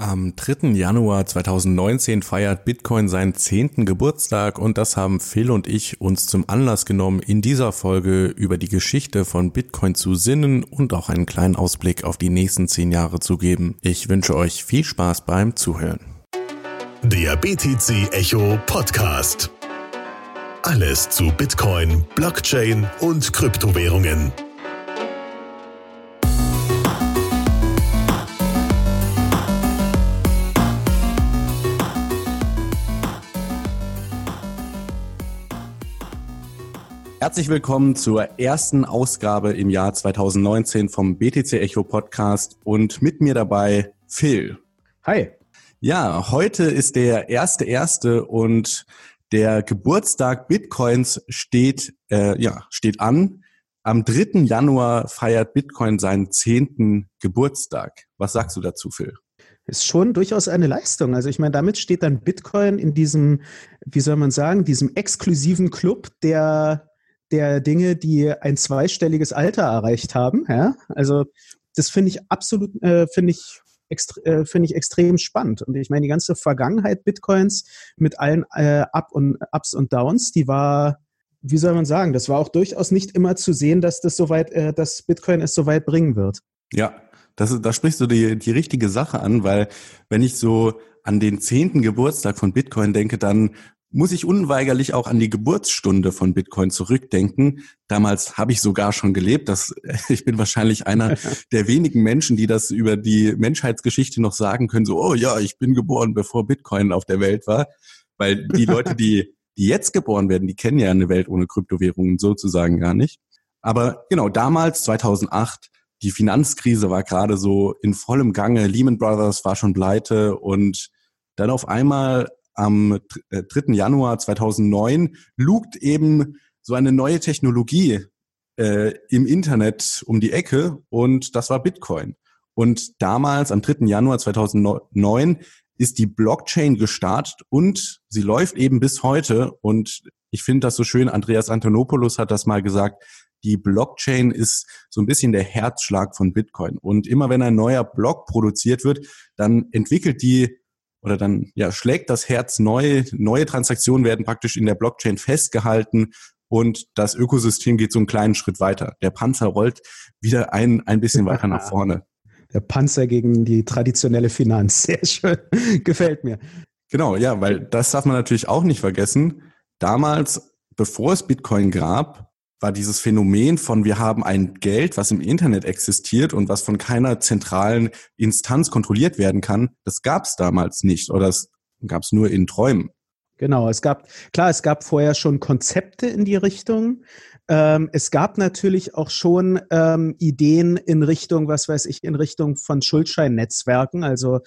Am 3. Januar 2019 feiert Bitcoin seinen 10. Geburtstag und das haben Phil und ich uns zum Anlass genommen, in dieser Folge über die Geschichte von Bitcoin zu sinnen und auch einen kleinen Ausblick auf die nächsten 10 Jahre zu geben. Ich wünsche euch viel Spaß beim Zuhören. Der BTC Echo Podcast. Alles zu Bitcoin, Blockchain und Kryptowährungen. Herzlich willkommen zur ersten Ausgabe im Jahr 2019 vom BTC Echo Podcast und mit mir dabei Phil. Hi. Ja, heute ist der erste erste und der Geburtstag Bitcoins steht äh, ja steht an. Am 3. Januar feiert Bitcoin seinen zehnten Geburtstag. Was sagst du dazu, Phil? ist schon durchaus eine Leistung. Also ich meine, damit steht dann Bitcoin in diesem, wie soll man sagen, diesem exklusiven Club der der Dinge, die ein zweistelliges Alter erreicht haben. Ja? Also das finde ich absolut, äh, finde ich äh, finde ich extrem spannend. Und ich meine, die ganze Vergangenheit Bitcoins mit allen äh, Up und, Ups und Downs, die war, wie soll man sagen, das war auch durchaus nicht immer zu sehen, dass das soweit, äh, dass Bitcoin es so weit bringen wird. Ja, das, da sprichst du die, die richtige Sache an, weil wenn ich so an den zehnten Geburtstag von Bitcoin denke, dann muss ich unweigerlich auch an die Geburtsstunde von Bitcoin zurückdenken. Damals habe ich sogar schon gelebt. Das, ich bin wahrscheinlich einer der wenigen Menschen, die das über die Menschheitsgeschichte noch sagen können. So, oh ja, ich bin geboren, bevor Bitcoin auf der Welt war. Weil die Leute, die, die jetzt geboren werden, die kennen ja eine Welt ohne Kryptowährungen sozusagen gar nicht. Aber genau, damals, 2008, die Finanzkrise war gerade so in vollem Gange. Lehman Brothers war schon pleite und dann auf einmal am 3. Äh, Januar 2009 lugt eben so eine neue Technologie äh, im Internet um die Ecke und das war Bitcoin. Und damals, am 3. Januar 2009, ist die Blockchain gestartet und sie läuft eben bis heute. Und ich finde das so schön, Andreas Antonopoulos hat das mal gesagt, die Blockchain ist so ein bisschen der Herzschlag von Bitcoin. Und immer wenn ein neuer Block produziert wird, dann entwickelt die oder dann ja schlägt das Herz neu. Neue Transaktionen werden praktisch in der Blockchain festgehalten und das Ökosystem geht so einen kleinen Schritt weiter. Der Panzer rollt wieder ein, ein bisschen weiter nach vorne. Der Panzer gegen die traditionelle Finanz. Sehr schön. Gefällt mir. Genau, ja, weil das darf man natürlich auch nicht vergessen. Damals, bevor es Bitcoin gab, war dieses Phänomen von wir haben ein Geld, was im Internet existiert und was von keiner zentralen Instanz kontrolliert werden kann, das gab es damals nicht oder es gab es nur in Träumen. Genau, es gab, klar, es gab vorher schon Konzepte in die Richtung. Ähm, es gab natürlich auch schon ähm, Ideen in Richtung, was weiß ich, in Richtung von Schuldscheinnetzwerken. Also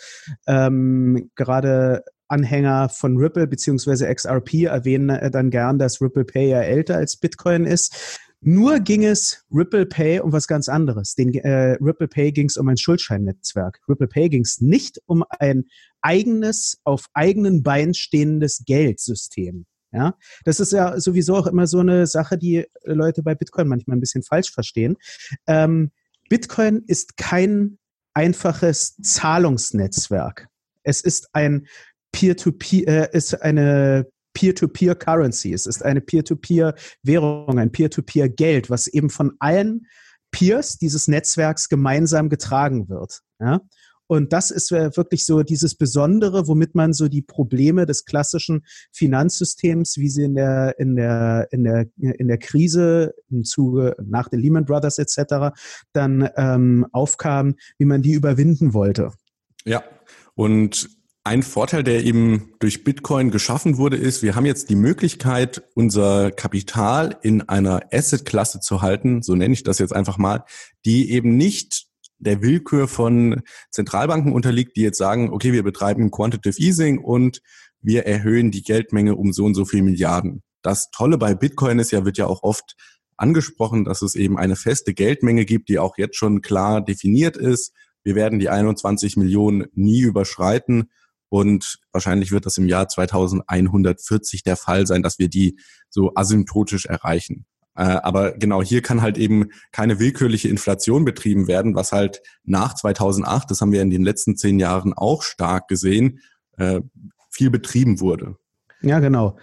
ähm, gerade Anhänger von Ripple beziehungsweise XRP erwähnen äh, dann gern, dass Ripple Pay ja älter als Bitcoin ist. Nur ging es Ripple Pay um was ganz anderes. Den äh, Ripple Pay ging es um ein Schuldscheinnetzwerk. Ripple Pay ging es nicht um ein eigenes, auf eigenen Beinen stehendes Geldsystem. Ja, das ist ja sowieso auch immer so eine Sache, die Leute bei Bitcoin manchmal ein bisschen falsch verstehen. Ähm, Bitcoin ist kein einfaches Zahlungsnetzwerk. Es ist ein Peer-to-Peer, äh, ist eine Peer-to-Peer-Currency. Es ist eine Peer-to-Peer-Währung, ein Peer-to-Peer-Geld, was eben von allen Peers dieses Netzwerks gemeinsam getragen wird. Ja? Und das ist wirklich so dieses Besondere, womit man so die Probleme des klassischen Finanzsystems, wie sie in der, in der, in der, in der Krise im Zuge nach den Lehman Brothers etc. dann ähm, aufkam, wie man die überwinden wollte. Ja, und ein Vorteil, der eben durch Bitcoin geschaffen wurde, ist, wir haben jetzt die Möglichkeit, unser Kapital in einer Asset-Klasse zu halten, so nenne ich das jetzt einfach mal, die eben nicht der Willkür von Zentralbanken unterliegt, die jetzt sagen, okay, wir betreiben Quantitative Easing und wir erhöhen die Geldmenge um so und so viel Milliarden. Das Tolle bei Bitcoin ist ja, wird ja auch oft angesprochen, dass es eben eine feste Geldmenge gibt, die auch jetzt schon klar definiert ist. Wir werden die 21 Millionen nie überschreiten. Und wahrscheinlich wird das im Jahr 2140 der Fall sein, dass wir die so asymptotisch erreichen. Äh, aber genau hier kann halt eben keine willkürliche Inflation betrieben werden, was halt nach 2008, das haben wir in den letzten zehn Jahren auch stark gesehen, äh, viel betrieben wurde. Ja, genau.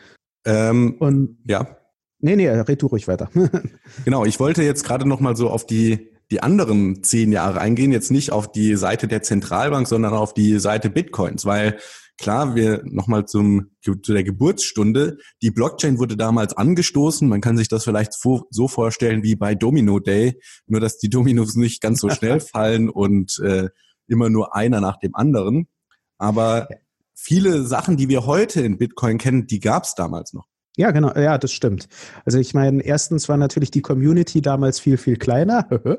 Ähm, Und ja. Nee, nee, red du ruhig weiter. genau, ich wollte jetzt gerade noch mal so auf die die anderen zehn Jahre eingehen, jetzt nicht auf die Seite der Zentralbank, sondern auf die Seite Bitcoins, weil klar, wir nochmal zum, zu der Geburtsstunde. Die Blockchain wurde damals angestoßen. Man kann sich das vielleicht so vorstellen wie bei Domino Day, nur dass die Dominos nicht ganz so schnell fallen und äh, immer nur einer nach dem anderen. Aber viele Sachen, die wir heute in Bitcoin kennen, die gab es damals noch. Ja, genau, ja, das stimmt. Also ich meine, erstens war natürlich die Community damals viel, viel kleiner.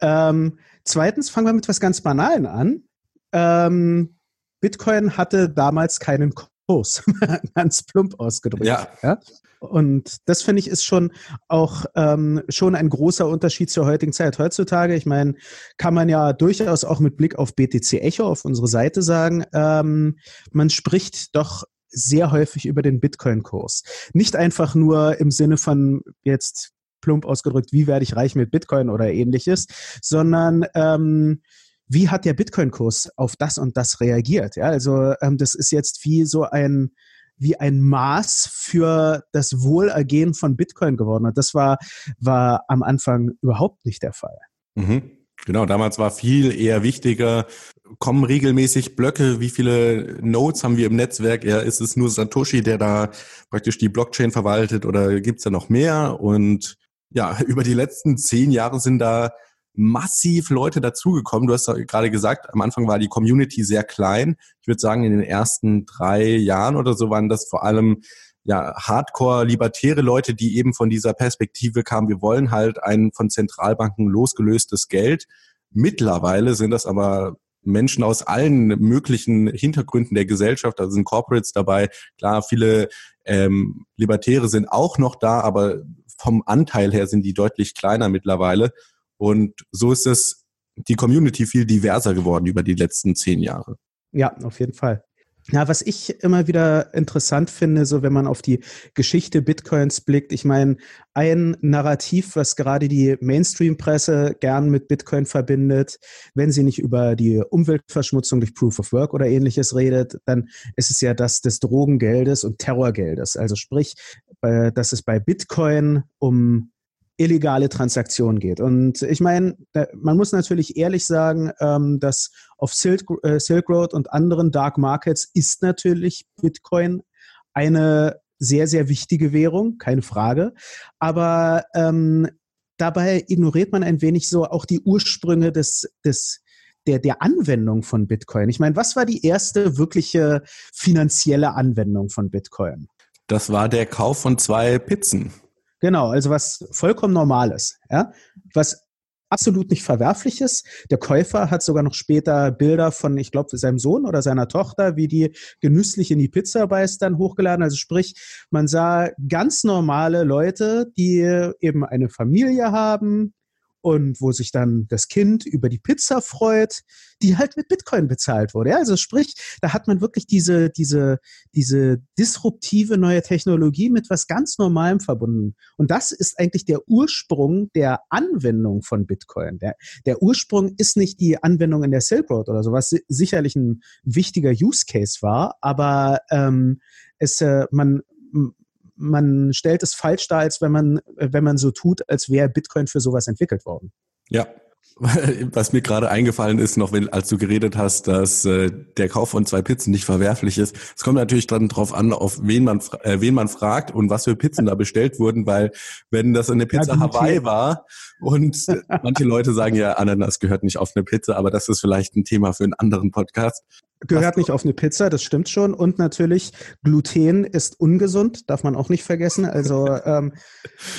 ähm, zweitens fangen wir mit was ganz Banalen an. Ähm, Bitcoin hatte damals keinen Kurs, ganz plump ausgedrückt. Ja. ja? Und das finde ich ist schon auch ähm, schon ein großer Unterschied zur heutigen Zeit. Heutzutage, ich meine, kann man ja durchaus auch mit Blick auf BTC Echo auf unsere Seite sagen, ähm, man spricht doch sehr häufig über den Bitcoin-Kurs. Nicht einfach nur im Sinne von jetzt plump ausgedrückt, wie werde ich reich mit Bitcoin oder ähnliches, sondern ähm, wie hat der Bitcoin-Kurs auf das und das reagiert? Ja, also ähm, das ist jetzt wie so ein wie ein Maß für das Wohlergehen von Bitcoin geworden. Das war, war am Anfang überhaupt nicht der Fall. Mhm. Genau, damals war viel eher wichtiger, kommen regelmäßig Blöcke, wie viele Nodes haben wir im Netzwerk? Ja, ist es nur Satoshi, der da praktisch die Blockchain verwaltet oder gibt's da noch mehr? Und ja, über die letzten zehn Jahre sind da massiv Leute dazugekommen. Du hast gerade gesagt, am Anfang war die Community sehr klein. Ich würde sagen, in den ersten drei Jahren oder so waren das vor allem ja, Hardcore-libertäre Leute, die eben von dieser Perspektive kamen, wir wollen halt ein von Zentralbanken losgelöstes Geld. Mittlerweile sind das aber Menschen aus allen möglichen Hintergründen der Gesellschaft, da sind Corporates dabei. Klar, viele ähm, Libertäre sind auch noch da, aber vom Anteil her sind die deutlich kleiner mittlerweile. Und so ist es die Community viel diverser geworden über die letzten zehn Jahre. Ja, auf jeden Fall. Ja, was ich immer wieder interessant finde, so wenn man auf die Geschichte Bitcoins blickt, ich meine, ein Narrativ, was gerade die Mainstream-Presse gern mit Bitcoin verbindet, wenn sie nicht über die Umweltverschmutzung durch Proof of Work oder ähnliches redet, dann ist es ja das des Drogengeldes und Terrorgeldes. Also sprich, äh, dass es bei Bitcoin um illegale Transaktionen geht. Und ich meine, man muss natürlich ehrlich sagen, ähm, dass auf Silk, äh, Silk Road und anderen Dark Markets ist natürlich Bitcoin eine sehr, sehr wichtige Währung, keine Frage. Aber ähm, dabei ignoriert man ein wenig so auch die Ursprünge des, des der, der Anwendung von Bitcoin. Ich meine, was war die erste wirkliche finanzielle Anwendung von Bitcoin? Das war der Kauf von zwei Pizzen. Genau, also was vollkommen Normales, ja, was absolut nicht verwerflich ist. Der Käufer hat sogar noch später Bilder von, ich glaube, seinem Sohn oder seiner Tochter, wie die genüsslich in die Pizza beißt, dann hochgeladen. Also sprich, man sah ganz normale Leute, die eben eine Familie haben, und wo sich dann das Kind über die Pizza freut, die halt mit Bitcoin bezahlt wurde. Ja, also sprich, da hat man wirklich diese, diese, diese disruptive neue Technologie mit was ganz Normalem verbunden. Und das ist eigentlich der Ursprung der Anwendung von Bitcoin. Der, der Ursprung ist nicht die Anwendung in der Silk Road oder so, was sicherlich ein wichtiger Use Case war, aber ähm, es, äh, man, man stellt es falsch dar, als wenn man, wenn man so tut, als wäre Bitcoin für sowas entwickelt worden. Ja, was mir gerade eingefallen ist, noch wenn, als du geredet hast, dass äh, der Kauf von zwei Pizzen nicht verwerflich ist. Es kommt natürlich dann drauf an, auf wen man, äh, wen man fragt und was für Pizzen da bestellt wurden, weil wenn das eine Pizza ja, Hawaii war und manche Leute sagen ja, Ananas gehört nicht auf eine Pizza, aber das ist vielleicht ein Thema für einen anderen Podcast. Gehört nicht auf eine Pizza, das stimmt schon. Und natürlich, Gluten ist ungesund, darf man auch nicht vergessen. Also ähm,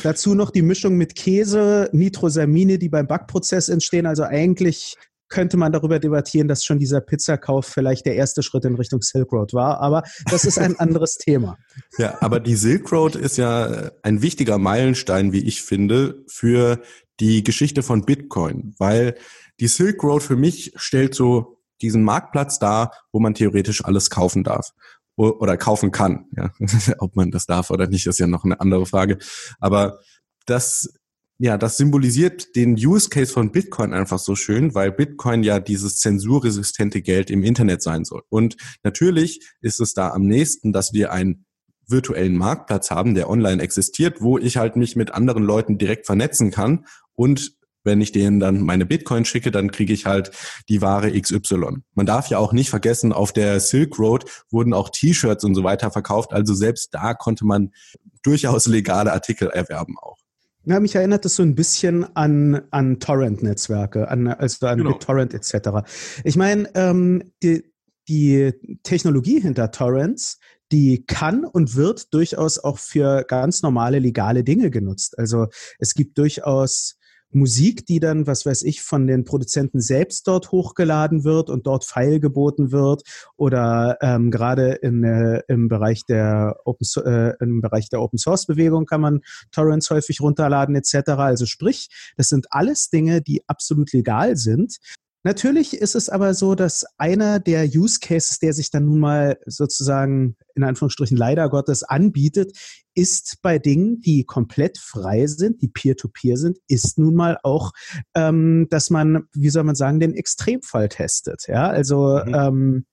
dazu noch die Mischung mit Käse, Nitrosamine, die beim Backprozess entstehen. Also eigentlich könnte man darüber debattieren, dass schon dieser Pizzakauf vielleicht der erste Schritt in Richtung Silk Road war. Aber das ist ein anderes Thema. Ja, aber die Silk Road ist ja ein wichtiger Meilenstein, wie ich finde, für die Geschichte von Bitcoin, weil die Silk Road für mich stellt so diesen Marktplatz da, wo man theoretisch alles kaufen darf oder kaufen kann. Ja. Ob man das darf oder nicht, ist ja noch eine andere Frage. Aber das ja, das symbolisiert den Use Case von Bitcoin einfach so schön, weil Bitcoin ja dieses zensurresistente Geld im Internet sein soll. Und natürlich ist es da am nächsten, dass wir einen virtuellen Marktplatz haben, der online existiert, wo ich halt mich mit anderen Leuten direkt vernetzen kann und wenn ich denen dann meine Bitcoin schicke, dann kriege ich halt die Ware XY. Man darf ja auch nicht vergessen, auf der Silk Road wurden auch T-Shirts und so weiter verkauft. Also selbst da konnte man durchaus legale Artikel erwerben auch. Ja, mich erinnert das so ein bisschen an, an Torrent-Netzwerke, an, also an genau. BitTorrent etc. Ich meine, ähm, die, die Technologie hinter Torrents, die kann und wird durchaus auch für ganz normale legale Dinge genutzt. Also es gibt durchaus Musik, die dann, was weiß ich, von den Produzenten selbst dort hochgeladen wird und dort File geboten wird oder ähm, gerade in, äh, im Bereich der Open äh, im Bereich der Open Source Bewegung kann man Torrents häufig runterladen etc. Also sprich, das sind alles Dinge, die absolut legal sind. Natürlich ist es aber so, dass einer der Use Cases, der sich dann nun mal sozusagen in Anführungsstrichen leider Gottes anbietet, ist bei Dingen, die komplett frei sind, die peer-to-peer -peer sind, ist nun mal auch, ähm, dass man, wie soll man sagen, den Extremfall testet. Ja, also mhm. ähm,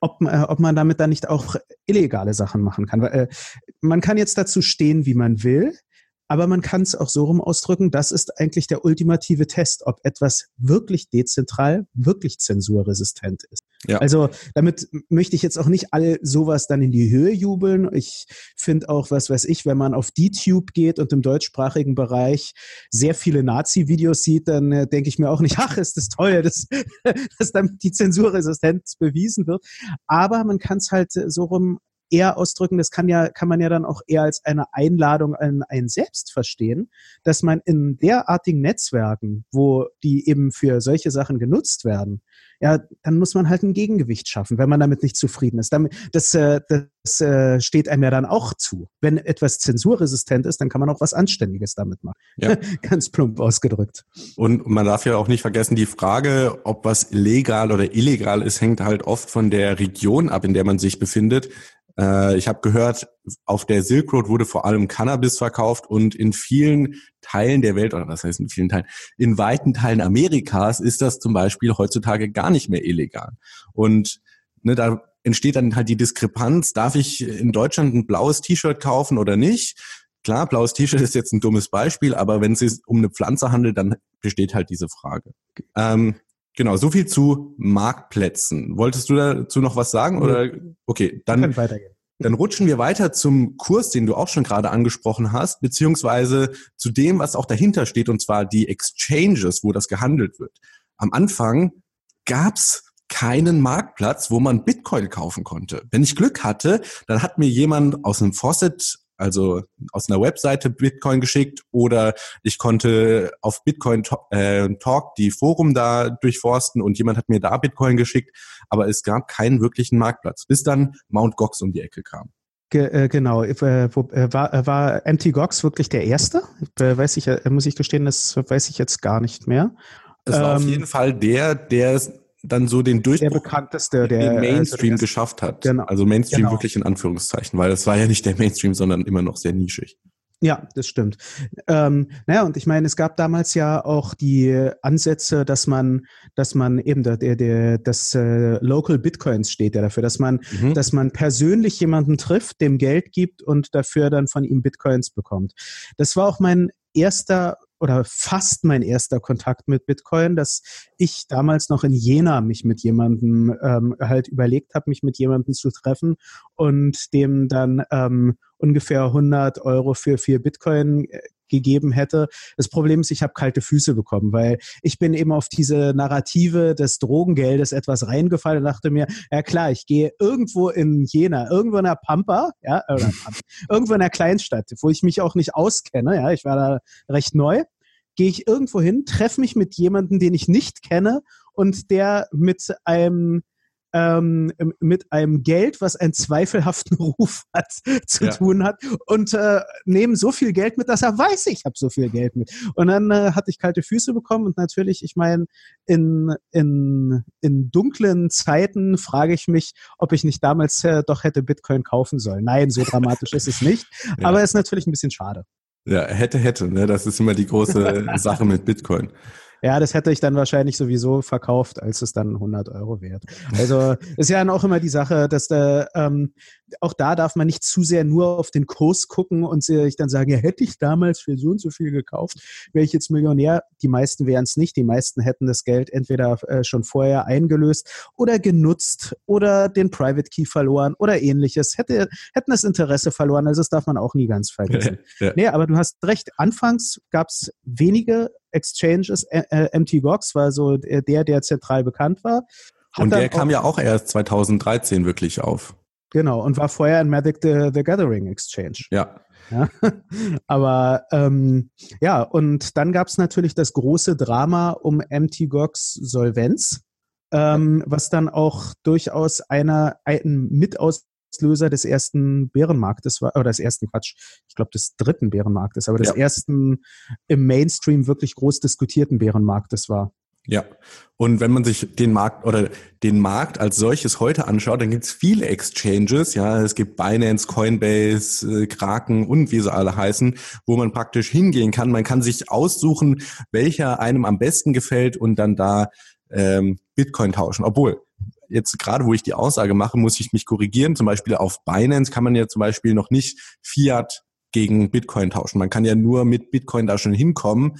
ob, äh, ob man damit dann nicht auch illegale Sachen machen kann. Weil, äh, man kann jetzt dazu stehen, wie man will. Aber man kann es auch so rum ausdrücken, das ist eigentlich der ultimative Test, ob etwas wirklich dezentral, wirklich zensurresistent ist. Ja. Also damit möchte ich jetzt auch nicht alle sowas dann in die Höhe jubeln. Ich finde auch, was weiß ich, wenn man auf DTube geht und im deutschsprachigen Bereich sehr viele Nazi-Videos sieht, dann äh, denke ich mir auch nicht, ach, ist das toll, dass, dass damit die Zensurresistenz bewiesen wird. Aber man kann es halt so rum eher ausdrücken, das kann ja, kann man ja dann auch eher als eine Einladung an einen selbst verstehen, dass man in derartigen Netzwerken, wo die eben für solche Sachen genutzt werden, ja, dann muss man halt ein Gegengewicht schaffen, wenn man damit nicht zufrieden ist. Damit, das äh, das äh, steht einem ja dann auch zu. Wenn etwas zensurresistent ist, dann kann man auch was Anständiges damit machen. Ja. Ganz plump ausgedrückt. Und man darf ja auch nicht vergessen, die Frage, ob was legal oder illegal ist, hängt halt oft von der Region ab, in der man sich befindet. Äh, ich habe gehört, auf der Silk Road wurde vor allem Cannabis verkauft und in vielen Teilen der Welt, oder was heißt in vielen Teilen, in weiten Teilen Amerikas ist das zum Beispiel heutzutage gar nicht mehr illegal. Und ne, da entsteht dann halt die Diskrepanz, darf ich in Deutschland ein blaues T-Shirt kaufen oder nicht? Klar, blaues T-Shirt ist jetzt ein dummes Beispiel, aber wenn es um eine Pflanze handelt, dann besteht halt diese Frage. Ähm, Genau, so viel zu Marktplätzen. Wolltest du dazu noch was sagen? Oder okay, dann, dann rutschen wir weiter zum Kurs, den du auch schon gerade angesprochen hast, beziehungsweise zu dem, was auch dahinter steht, und zwar die Exchanges, wo das gehandelt wird. Am Anfang gab's keinen Marktplatz, wo man Bitcoin kaufen konnte. Wenn ich Glück hatte, dann hat mir jemand aus einem Faucet also aus einer Webseite Bitcoin geschickt oder ich konnte auf Bitcoin äh, Talk die Forum da durchforsten und jemand hat mir da Bitcoin geschickt, aber es gab keinen wirklichen Marktplatz, bis dann Mount Gox um die Ecke kam. Ge äh, genau, äh, wo, äh, war, äh, war MT Gox wirklich der erste? Weiß ich, muss ich gestehen, das weiß ich jetzt gar nicht mehr. Es war ähm, auf jeden Fall der, der dann so den Durchbruch der bekannteste, der den Mainstream also geschafft hat. Genau. Also Mainstream genau. wirklich in Anführungszeichen, weil das war ja nicht der Mainstream, sondern immer noch sehr nischig. Ja, das stimmt. Ähm, naja, und ich meine, es gab damals ja auch die Ansätze, dass man, dass man eben der, der, der das äh, Local Bitcoins steht ja dafür, dass man, mhm. dass man persönlich jemanden trifft, dem Geld gibt und dafür dann von ihm Bitcoins bekommt. Das war auch mein erster oder fast mein erster Kontakt mit Bitcoin, dass ich damals noch in Jena mich mit jemandem ähm, halt überlegt habe, mich mit jemandem zu treffen und dem dann ähm, ungefähr 100 Euro für vier Bitcoin äh, gegeben hätte. Das Problem ist, ich habe kalte Füße bekommen, weil ich bin eben auf diese Narrative des Drogengeldes etwas reingefallen und dachte mir, ja klar, ich gehe irgendwo in Jena, irgendwo in der Pampa, ja, oder Pampa, irgendwo in der Kleinstadt, wo ich mich auch nicht auskenne, ja, ich war da recht neu, gehe ich irgendwo hin, treffe mich mit jemandem, den ich nicht kenne und der mit einem ähm, mit einem Geld, was einen zweifelhaften Ruf hat, zu ja. tun hat und äh, nehmen so viel Geld mit, dass er weiß, ich habe so viel Geld mit. Und dann äh, hatte ich kalte Füße bekommen und natürlich, ich meine, in, in, in dunklen Zeiten frage ich mich, ob ich nicht damals äh, doch hätte Bitcoin kaufen sollen. Nein, so dramatisch ist es nicht, ja. aber es ist natürlich ein bisschen schade. Ja, hätte, hätte. Ne? Das ist immer die große Sache mit Bitcoin. Ja, das hätte ich dann wahrscheinlich sowieso verkauft, als es dann 100 Euro wert. Also ist ja dann auch immer die Sache, dass da, ähm, auch da darf man nicht zu sehr nur auf den Kurs gucken und sich dann sagen, ja, hätte ich damals für so und so viel gekauft, wäre ich jetzt Millionär. Die meisten wären es nicht. Die meisten hätten das Geld entweder äh, schon vorher eingelöst oder genutzt oder den Private Key verloren oder ähnliches. Hätte, hätten das Interesse verloren. Also das darf man auch nie ganz vergessen. ja. Nee, aber du hast recht. Anfangs gab es wenige Exchanges. Äh, MT-Gox war so der, der zentral bekannt war. Und der kam ja auch erst 2013 wirklich auf. Genau, und war vorher in Magic the, the Gathering Exchange. Ja. ja. Aber ähm, ja, und dann gab es natürlich das große Drama um MT-Gox Solvenz, ähm, was dann auch durchaus einer, ein Mitauslöser des ersten Bärenmarktes war, oder des ersten Quatsch, ich glaube des dritten Bärenmarktes, aber des ja. ersten im Mainstream wirklich groß diskutierten Bärenmarktes war. Ja, und wenn man sich den Markt oder den Markt als solches heute anschaut, dann gibt es viele Exchanges, ja, es gibt Binance, Coinbase, äh, Kraken und wie sie alle heißen, wo man praktisch hingehen kann. Man kann sich aussuchen, welcher einem am besten gefällt und dann da ähm, Bitcoin tauschen. Obwohl, jetzt gerade wo ich die Aussage mache, muss ich mich korrigieren. Zum Beispiel auf Binance kann man ja zum Beispiel noch nicht Fiat gegen Bitcoin tauschen. Man kann ja nur mit Bitcoin da schon hinkommen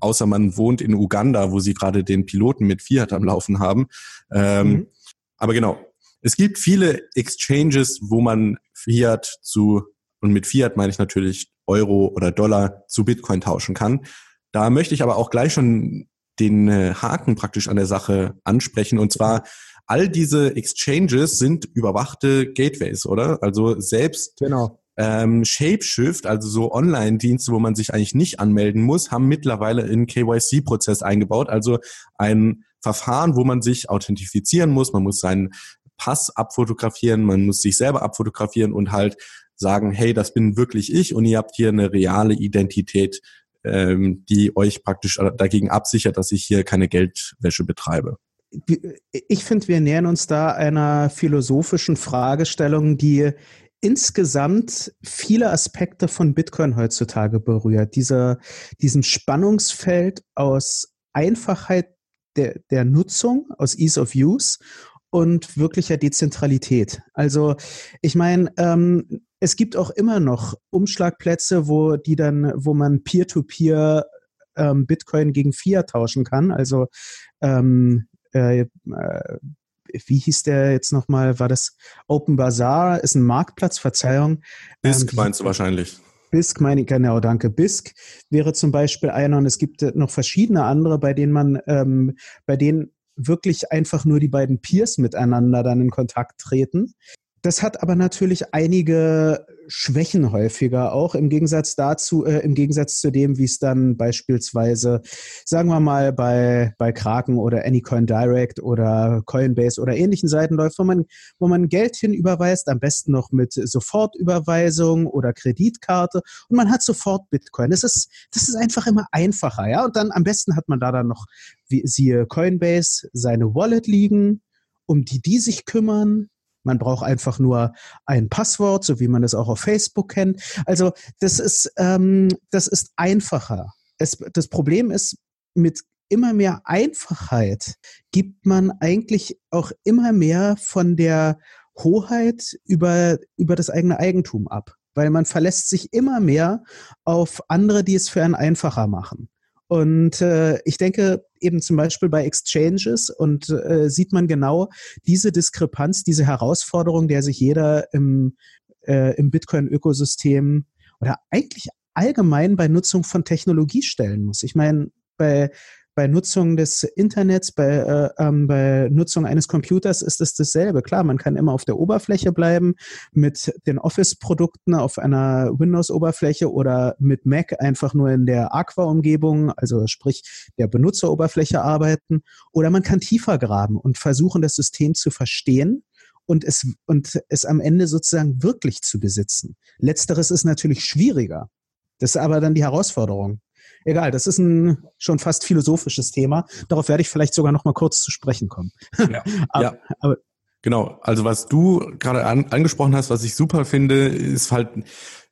außer man wohnt in Uganda, wo sie gerade den Piloten mit Fiat am Laufen haben. Ähm, mhm. Aber genau, es gibt viele Exchanges, wo man Fiat zu, und mit Fiat meine ich natürlich Euro oder Dollar zu Bitcoin tauschen kann. Da möchte ich aber auch gleich schon den äh, Haken praktisch an der Sache ansprechen. Und zwar, all diese Exchanges sind überwachte Gateways, oder? Also selbst genau ähm, Shapeshift, also so Online-Dienste, wo man sich eigentlich nicht anmelden muss, haben mittlerweile in KYC-Prozess eingebaut. Also ein Verfahren, wo man sich authentifizieren muss. Man muss seinen Pass abfotografieren, man muss sich selber abfotografieren und halt sagen, hey, das bin wirklich ich und ihr habt hier eine reale Identität, ähm, die euch praktisch dagegen absichert, dass ich hier keine Geldwäsche betreibe ich finde, wir nähern uns da einer philosophischen Fragestellung, die insgesamt viele Aspekte von Bitcoin heutzutage berührt. Dieser, diesem Spannungsfeld aus Einfachheit der, der Nutzung, aus Ease of Use und wirklicher Dezentralität. Also ich meine, ähm, es gibt auch immer noch Umschlagplätze, wo die dann, wo man Peer-to-Peer -Peer, ähm, Bitcoin gegen Fiat tauschen kann. Also ähm, äh, äh wie hieß der jetzt nochmal? War das Open Bazaar? Ist ein Marktplatz, Verzeihung. BISC ähm, meinst du wahrscheinlich. BISC meine ich, genau, danke. BISC wäre zum Beispiel einer und es gibt noch verschiedene andere, bei denen man, ähm, bei denen wirklich einfach nur die beiden Peers miteinander dann in Kontakt treten. Das hat aber natürlich einige Schwächen häufiger auch im Gegensatz dazu, äh, im Gegensatz zu dem, wie es dann beispielsweise, sagen wir mal, bei, bei Kraken oder Anycoin Direct oder Coinbase oder ähnlichen Seiten läuft, wo man, wo man Geld hinüberweist, am besten noch mit Sofortüberweisung oder Kreditkarte und man hat sofort Bitcoin. Das ist, das ist einfach immer einfacher, ja. Und dann am besten hat man da dann noch, wie, siehe Coinbase, seine Wallet liegen, um die die sich kümmern man braucht einfach nur ein Passwort, so wie man es auch auf Facebook kennt. Also das ist, ähm, das ist einfacher. Es, das Problem ist, mit immer mehr Einfachheit gibt man eigentlich auch immer mehr von der Hoheit über, über das eigene Eigentum ab. Weil man verlässt sich immer mehr auf andere, die es für einen einfacher machen. Und äh, ich denke eben zum Beispiel bei Exchanges und äh, sieht man genau diese Diskrepanz, diese Herausforderung, der sich jeder im, äh, im Bitcoin-Ökosystem oder eigentlich allgemein bei Nutzung von Technologie stellen muss. Ich meine, bei bei Nutzung des Internets, bei, äh, ähm, bei Nutzung eines Computers ist es dasselbe. Klar, man kann immer auf der Oberfläche bleiben, mit den Office-Produkten auf einer Windows-Oberfläche oder mit Mac einfach nur in der Aqua-Umgebung, also sprich der Benutzeroberfläche arbeiten. Oder man kann tiefer graben und versuchen, das System zu verstehen und es, und es am Ende sozusagen wirklich zu besitzen. Letzteres ist natürlich schwieriger. Das ist aber dann die Herausforderung. Egal, das ist ein schon fast philosophisches Thema. Darauf werde ich vielleicht sogar noch mal kurz zu sprechen kommen. Ja. aber, ja. aber Genau, also was du gerade an, angesprochen hast, was ich super finde, ist halt,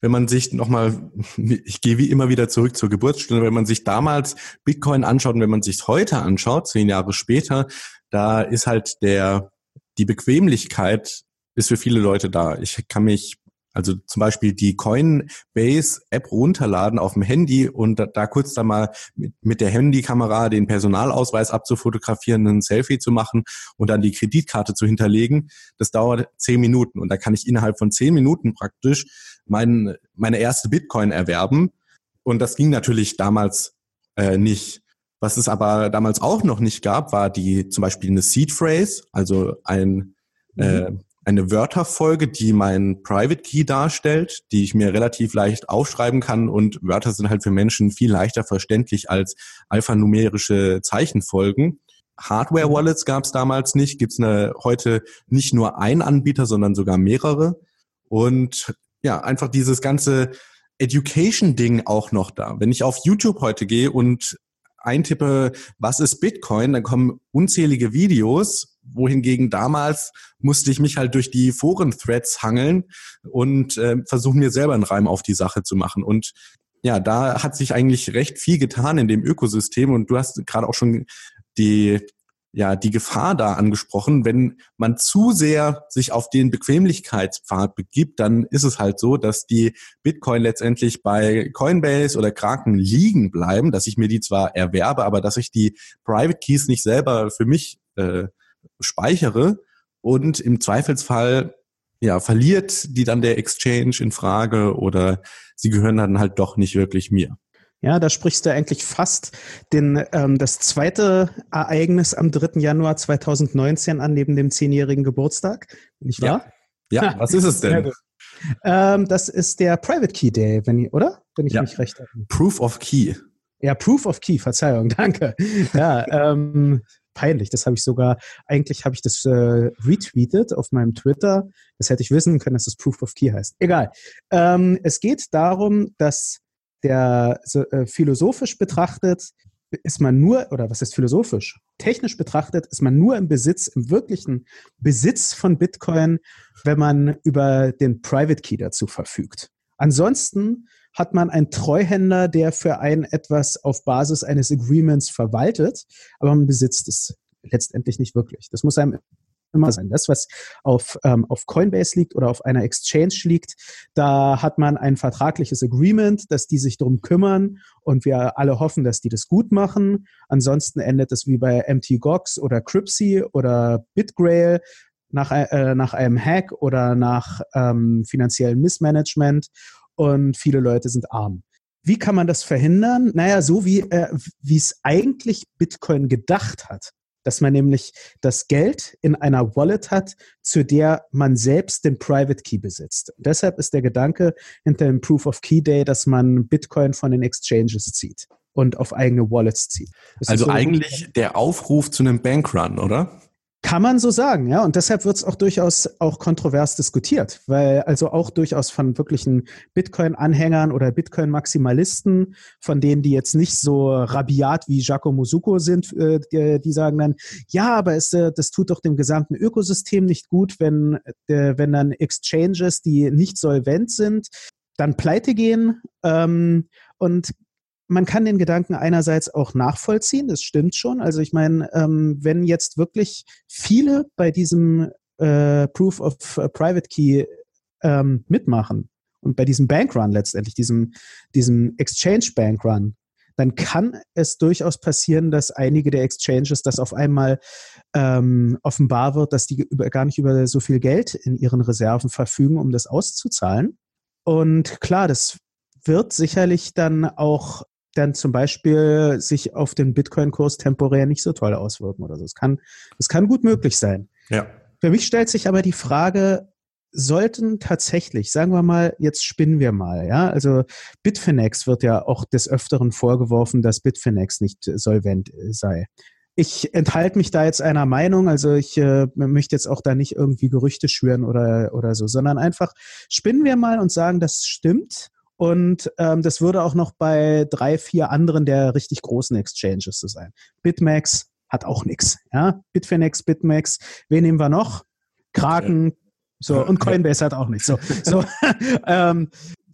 wenn man sich nochmal, ich gehe wie immer wieder zurück zur Geburtsstunde, wenn man sich damals Bitcoin anschaut und wenn man sich heute anschaut, zehn Jahre später, da ist halt der, die Bequemlichkeit ist für viele Leute da. Ich kann mich also zum Beispiel die Coinbase-App runterladen auf dem Handy und da, da kurz da mal mit, mit der Handykamera den Personalausweis abzufotografieren, ein Selfie zu machen und dann die Kreditkarte zu hinterlegen. Das dauert zehn Minuten und da kann ich innerhalb von zehn Minuten praktisch mein, meine erste Bitcoin erwerben. Und das ging natürlich damals äh, nicht. Was es aber damals auch noch nicht gab, war die zum Beispiel eine Seed Phrase, also ein äh, mhm. äh, eine Wörterfolge, die mein Private Key darstellt, die ich mir relativ leicht aufschreiben kann und Wörter sind halt für Menschen viel leichter verständlich als alphanumerische Zeichenfolgen. Hardware-Wallets gab es damals nicht, gibt es heute nicht nur ein Anbieter, sondern sogar mehrere. Und ja, einfach dieses ganze Education-Ding auch noch da. Wenn ich auf YouTube heute gehe und eintippe, was ist Bitcoin, dann kommen unzählige Videos, wohingegen damals musste ich mich halt durch die Foren-Threads hangeln und äh, versuchen mir selber einen Reim auf die Sache zu machen. Und ja, da hat sich eigentlich recht viel getan in dem Ökosystem und du hast gerade auch schon die ja die Gefahr da angesprochen. Wenn man zu sehr sich auf den Bequemlichkeitspfad begibt, dann ist es halt so, dass die Bitcoin letztendlich bei Coinbase oder Kraken liegen bleiben, dass ich mir die zwar erwerbe, aber dass ich die Private Keys nicht selber für mich äh, speichere und im Zweifelsfall ja verliert die dann der Exchange in Frage oder sie gehören dann halt doch nicht wirklich mir. Ja, da sprichst du eigentlich fast den, ähm, das zweite Ereignis am 3. Januar 2019 an, neben dem zehnjährigen Geburtstag, nicht wahr? Ja, ja. was ist es denn? Ähm, das ist der Private Key Day, wenn ich, oder? Wenn ich ja. mich recht habe. Proof of Key. Ja, Proof of Key, Verzeihung, danke. Ja, ähm, peinlich. Das habe ich sogar, eigentlich habe ich das äh, retweetet auf meinem Twitter. Das hätte ich wissen können, dass das Proof of Key heißt. Egal. Ähm, es geht darum, dass der so, äh, philosophisch betrachtet ist man nur, oder was ist philosophisch? Technisch betrachtet ist man nur im Besitz, im wirklichen Besitz von Bitcoin, wenn man über den Private Key dazu verfügt. Ansonsten hat man einen Treuhänder, der für einen etwas auf Basis eines Agreements verwaltet, aber man besitzt es letztendlich nicht wirklich. Das muss einem immer sein. Das, was auf, ähm, auf Coinbase liegt oder auf einer Exchange liegt, da hat man ein vertragliches Agreement, dass die sich darum kümmern und wir alle hoffen, dass die das gut machen. Ansonsten endet es wie bei MTGOX oder Crypsy oder BitGrail nach, äh, nach einem Hack oder nach ähm, finanziellem Missmanagement und viele Leute sind arm. Wie kann man das verhindern? Naja, so wie äh, wie es eigentlich Bitcoin gedacht hat dass man nämlich das Geld in einer Wallet hat, zu der man selbst den Private Key besitzt. Und deshalb ist der Gedanke hinter dem Proof of Key Day, dass man Bitcoin von den Exchanges zieht und auf eigene Wallets zieht. Das also so eigentlich der Aufruf zu einem Bankrun, oder? Kann man so sagen, ja. Und deshalb wird es auch durchaus auch kontrovers diskutiert, weil also auch durchaus von wirklichen Bitcoin-Anhängern oder Bitcoin-Maximalisten, von denen die jetzt nicht so rabiat wie Giacomo Succo sind, äh, die, die, sagen dann, ja, aber es, äh, das tut doch dem gesamten Ökosystem nicht gut, wenn, äh, wenn dann Exchanges, die nicht solvent sind, dann pleite gehen. Ähm, und man kann den Gedanken einerseits auch nachvollziehen, das stimmt schon. Also ich meine, ähm, wenn jetzt wirklich viele bei diesem äh, Proof of Private Key ähm, mitmachen und bei diesem Bankrun letztendlich, diesem, diesem Exchange Bankrun, dann kann es durchaus passieren, dass einige der Exchanges das auf einmal ähm, offenbar wird, dass die über, gar nicht über so viel Geld in ihren Reserven verfügen, um das auszuzahlen. Und klar, das wird sicherlich dann auch dann zum Beispiel sich auf den Bitcoin-Kurs temporär nicht so toll auswirken oder so. Das kann, das kann gut möglich sein. Ja. Für mich stellt sich aber die Frage, sollten tatsächlich, sagen wir mal, jetzt spinnen wir mal, ja, also Bitfinex wird ja auch des Öfteren vorgeworfen, dass Bitfinex nicht solvent sei. Ich enthalte mich da jetzt einer Meinung, also ich äh, möchte jetzt auch da nicht irgendwie Gerüchte schüren oder, oder so, sondern einfach spinnen wir mal und sagen, das stimmt und ähm, das würde auch noch bei drei, vier anderen der richtig großen Exchanges so sein. Bitmax hat auch nichts. Ja? Bitfinex, Bitmax. Wen nehmen wir noch? Kraken, so, und Coinbase hat auch nicht. So, so ähm,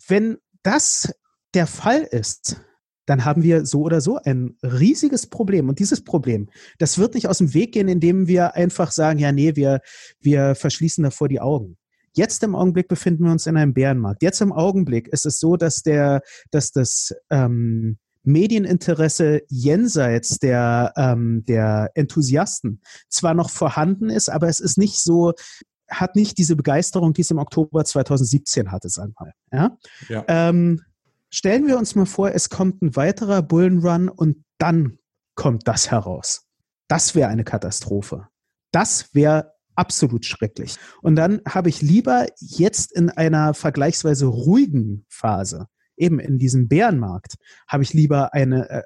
wenn das der Fall ist, dann haben wir so oder so ein riesiges Problem. Und dieses Problem, das wird nicht aus dem Weg gehen, indem wir einfach sagen, ja, nee, wir, wir verschließen davor die Augen. Jetzt im Augenblick befinden wir uns in einem Bärenmarkt. Jetzt im Augenblick ist es so, dass der, dass das ähm, Medieninteresse jenseits der, ähm, der Enthusiasten zwar noch vorhanden ist, aber es ist nicht so, hat nicht diese Begeisterung, die es im Oktober 2017 hatte, sagen wir mal. Ja? ja. Ähm, Stellen wir uns mal vor, es kommt ein weiterer Bullenrun und dann kommt das heraus. Das wäre eine Katastrophe. Das wäre absolut schrecklich. Und dann habe ich lieber jetzt in einer vergleichsweise ruhigen Phase, eben in diesem Bärenmarkt, habe ich lieber eine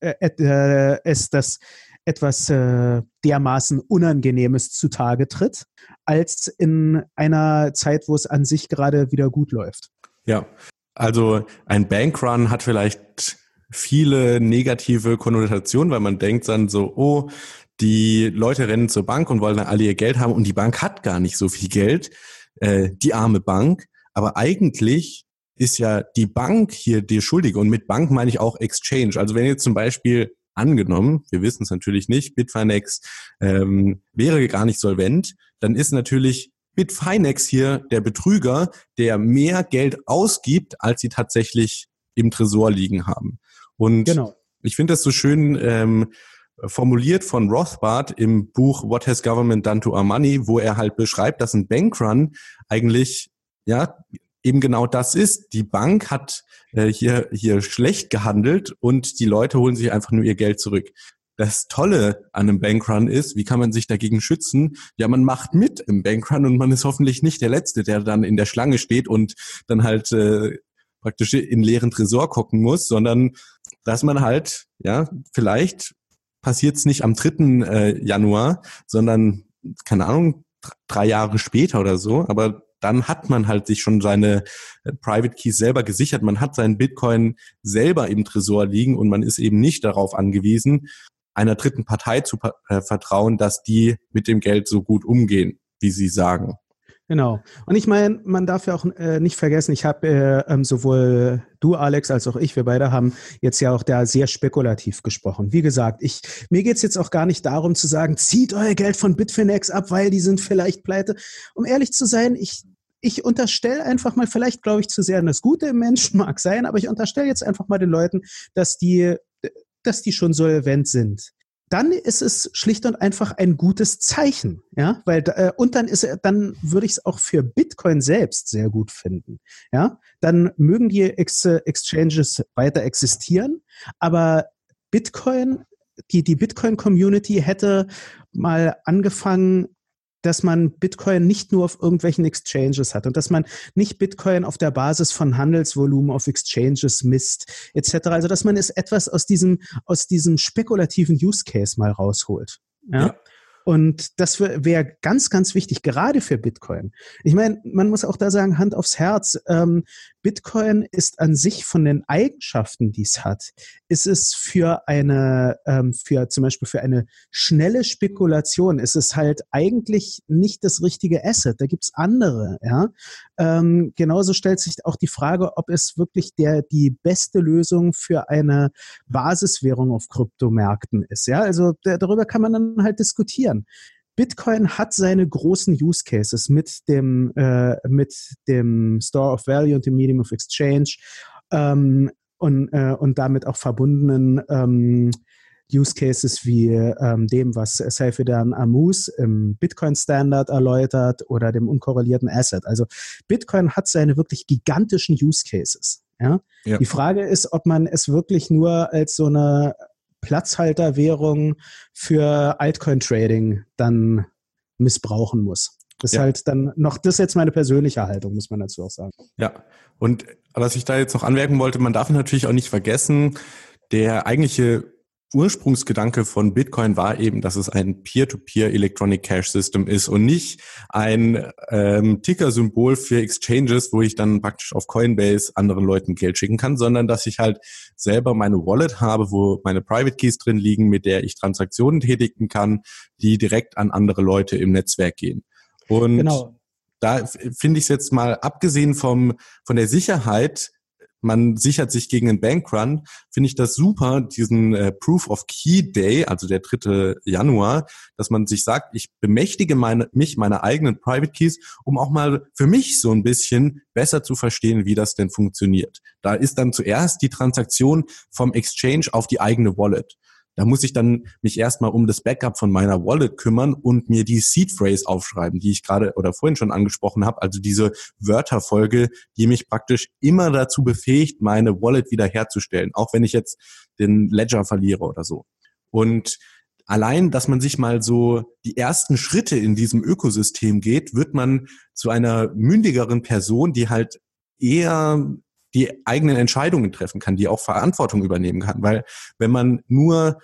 äh, äh, äh, es das etwas äh, dermaßen Unangenehmes zutage tritt, als in einer Zeit, wo es an sich gerade wieder gut läuft. Ja, also ein Bankrun hat vielleicht viele negative Konnotationen, weil man denkt dann so, oh, die Leute rennen zur Bank und wollen dann alle ihr Geld haben und die Bank hat gar nicht so viel Geld, äh, die arme Bank. Aber eigentlich ist ja die Bank hier die Schuldige und mit Bank meine ich auch Exchange. Also wenn jetzt zum Beispiel angenommen, wir wissen es natürlich nicht, Bitfinex ähm, wäre gar nicht solvent, dann ist natürlich Bitfinex hier der Betrüger, der mehr Geld ausgibt, als sie tatsächlich im Tresor liegen haben. Und genau. ich finde das so schön ähm, formuliert von Rothbard im Buch What Has Government Done to Our Money, wo er halt beschreibt, dass ein Bankrun eigentlich ja eben genau das ist. Die Bank hat äh, hier hier schlecht gehandelt und die Leute holen sich einfach nur ihr Geld zurück das Tolle an einem Bankrun ist, wie kann man sich dagegen schützen? Ja, man macht mit im Bankrun und man ist hoffentlich nicht der Letzte, der dann in der Schlange steht und dann halt äh, praktisch in leeren Tresor gucken muss, sondern dass man halt, ja, vielleicht passiert es nicht am 3. Äh, Januar, sondern, keine Ahnung, drei Jahre später oder so, aber dann hat man halt sich schon seine äh, Private Keys selber gesichert. Man hat seinen Bitcoin selber im Tresor liegen und man ist eben nicht darauf angewiesen, einer dritten Partei zu äh, vertrauen, dass die mit dem Geld so gut umgehen, wie sie sagen. Genau. Und ich meine, man darf ja auch äh, nicht vergessen, ich habe äh, ähm, sowohl du, Alex, als auch ich, wir beide haben jetzt ja auch da sehr spekulativ gesprochen. Wie gesagt, ich, mir geht's jetzt auch gar nicht darum zu sagen, zieht euer Geld von Bitfinex ab, weil die sind vielleicht pleite. Um ehrlich zu sein, ich, ich unterstelle einfach mal, vielleicht glaube ich zu sehr an das Gute im Menschen, mag sein, aber ich unterstelle jetzt einfach mal den Leuten, dass die dass die schon solvent sind. Dann ist es schlicht und einfach ein gutes Zeichen, ja, weil äh, und dann ist dann würde ich es auch für Bitcoin selbst sehr gut finden, ja. Dann mögen die Ex Exchanges weiter existieren, aber Bitcoin die, die Bitcoin-Community hätte mal angefangen, dass man Bitcoin nicht nur auf irgendwelchen Exchanges hat und dass man nicht Bitcoin auf der Basis von Handelsvolumen auf Exchanges misst, etc. Also dass man es etwas aus diesem, aus diesem spekulativen Use Case mal rausholt. Ja. ja. Und das wäre ganz, ganz wichtig, gerade für Bitcoin. Ich meine, man muss auch da sagen, Hand aufs Herz, ähm, Bitcoin ist an sich von den Eigenschaften, die es hat, ist es für eine, ähm, für zum Beispiel für eine schnelle Spekulation, ist es halt eigentlich nicht das richtige Asset. Da gibt's andere, ja. Ähm, genauso stellt sich auch die Frage, ob es wirklich der, die beste Lösung für eine Basiswährung auf Kryptomärkten ist. Ja, also darüber kann man dann halt diskutieren. Bitcoin hat seine großen Use Cases mit dem, äh, mit dem Store of Value und dem Medium of Exchange ähm, und, äh, und damit auch verbundenen ähm, Use Cases wie ähm, dem, was Seyfedan Amus im Bitcoin Standard erläutert oder dem unkorrelierten Asset. Also Bitcoin hat seine wirklich gigantischen Use Cases. Ja? ja? Die Frage ist, ob man es wirklich nur als so eine Platzhalterwährung für Altcoin-Trading dann missbrauchen muss. Das ist ja. halt dann noch, das ist jetzt meine persönliche Haltung, muss man dazu auch sagen. Ja, und was ich da jetzt noch anmerken wollte, man darf natürlich auch nicht vergessen, der eigentliche Ursprungsgedanke von Bitcoin war eben, dass es ein Peer-to-Peer Electronic Cash System ist und nicht ein ähm, Ticker-Symbol für Exchanges, wo ich dann praktisch auf Coinbase anderen Leuten Geld schicken kann, sondern dass ich halt selber meine Wallet habe, wo meine Private Keys drin liegen, mit der ich Transaktionen tätigen kann, die direkt an andere Leute im Netzwerk gehen. Und genau. da finde ich es jetzt mal abgesehen vom, von der Sicherheit man sichert sich gegen einen Bankrun, finde ich das super, diesen äh, Proof of Key Day, also der 3. Januar, dass man sich sagt, ich bemächtige meine, mich meiner eigenen Private Keys, um auch mal für mich so ein bisschen besser zu verstehen, wie das denn funktioniert. Da ist dann zuerst die Transaktion vom Exchange auf die eigene Wallet. Da muss ich dann mich erstmal um das Backup von meiner Wallet kümmern und mir die Seed Phrase aufschreiben, die ich gerade oder vorhin schon angesprochen habe. Also diese Wörterfolge, die mich praktisch immer dazu befähigt, meine Wallet wiederherzustellen, auch wenn ich jetzt den Ledger verliere oder so. Und allein, dass man sich mal so die ersten Schritte in diesem Ökosystem geht, wird man zu einer mündigeren Person, die halt eher die eigenen Entscheidungen treffen kann, die auch Verantwortung übernehmen kann. Weil wenn man nur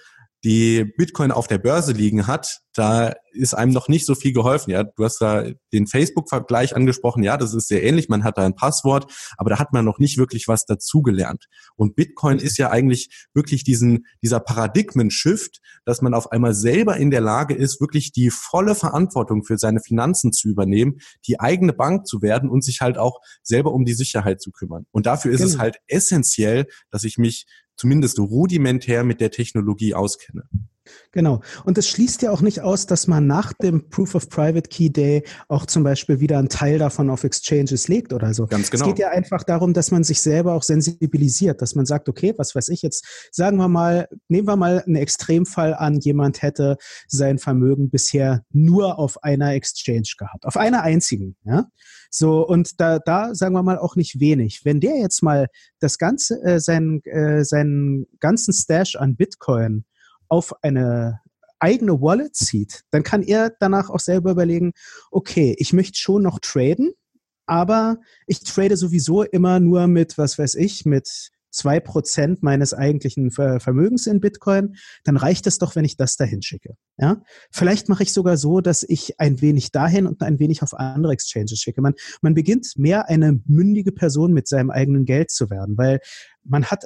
die Bitcoin auf der Börse liegen hat, da ist einem noch nicht so viel geholfen. Ja, du hast da den Facebook-Vergleich angesprochen. Ja, das ist sehr ähnlich. Man hat da ein Passwort, aber da hat man noch nicht wirklich was dazugelernt. Und Bitcoin ist ja eigentlich wirklich diesen, dieser Paradigmen-Shift, dass man auf einmal selber in der Lage ist, wirklich die volle Verantwortung für seine Finanzen zu übernehmen, die eigene Bank zu werden und sich halt auch selber um die Sicherheit zu kümmern. Und dafür ist genau. es halt essentiell, dass ich mich zumindest rudimentär mit der Technologie auskenne. Genau. Und es schließt ja auch nicht aus, dass man nach dem Proof of Private Key Day auch zum Beispiel wieder einen Teil davon auf Exchanges legt oder so. Ganz genau. Es geht ja einfach darum, dass man sich selber auch sensibilisiert, dass man sagt, okay, was weiß ich jetzt, sagen wir mal, nehmen wir mal einen Extremfall an, jemand hätte sein Vermögen bisher nur auf einer Exchange gehabt, auf einer einzigen, ja. So, und da, da sagen wir mal auch nicht wenig. Wenn der jetzt mal das ganze, äh, seinen, äh, seinen ganzen Stash an Bitcoin auf eine eigene Wallet zieht, dann kann er danach auch selber überlegen, okay, ich möchte schon noch traden, aber ich trade sowieso immer nur mit, was weiß ich, mit zwei Prozent meines eigentlichen Vermögens in Bitcoin, dann reicht es doch, wenn ich das dahin schicke. Ja? Vielleicht mache ich sogar so, dass ich ein wenig dahin und ein wenig auf andere Exchanges schicke. Man, man beginnt mehr eine mündige Person mit seinem eigenen Geld zu werden, weil man hat,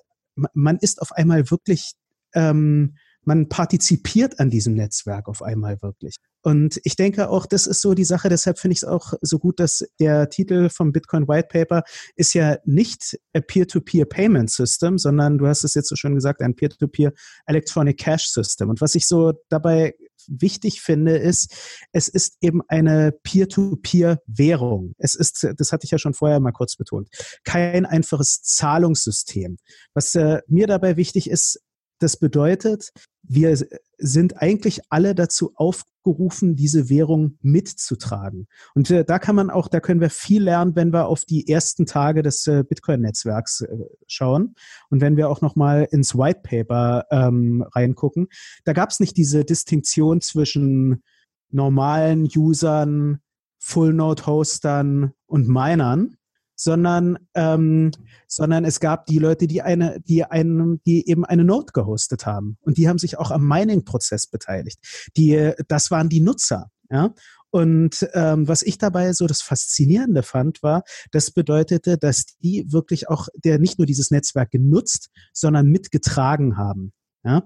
man ist auf einmal wirklich ähm, man partizipiert an diesem Netzwerk auf einmal wirklich. Und ich denke auch, das ist so die Sache, deshalb finde ich es auch so gut, dass der Titel vom Bitcoin White Paper ist ja nicht a Peer-to-Peer Payment System, sondern du hast es jetzt so schön gesagt, ein Peer-to-Peer Electronic Cash System. Und was ich so dabei wichtig finde, ist, es ist eben eine Peer-to-Peer-Währung. Es ist, das hatte ich ja schon vorher mal kurz betont, kein einfaches Zahlungssystem. Was äh, mir dabei wichtig ist, das bedeutet, wir sind eigentlich alle dazu aufgerufen, diese Währung mitzutragen. Und äh, da kann man auch, da können wir viel lernen, wenn wir auf die ersten Tage des äh, Bitcoin-Netzwerks äh, schauen und wenn wir auch nochmal ins White Paper ähm, reingucken. Da gab es nicht diese Distinktion zwischen normalen Usern, Full-Node-Hostern und Minern, sondern, ähm, sondern es gab die Leute, die eine, die einen, die eben eine Node gehostet haben. Und die haben sich auch am Mining-Prozess beteiligt. Die, das waren die Nutzer. Ja? Und ähm, was ich dabei so das Faszinierende fand, war, das bedeutete, dass die wirklich auch der nicht nur dieses Netzwerk genutzt, sondern mitgetragen haben. Ja?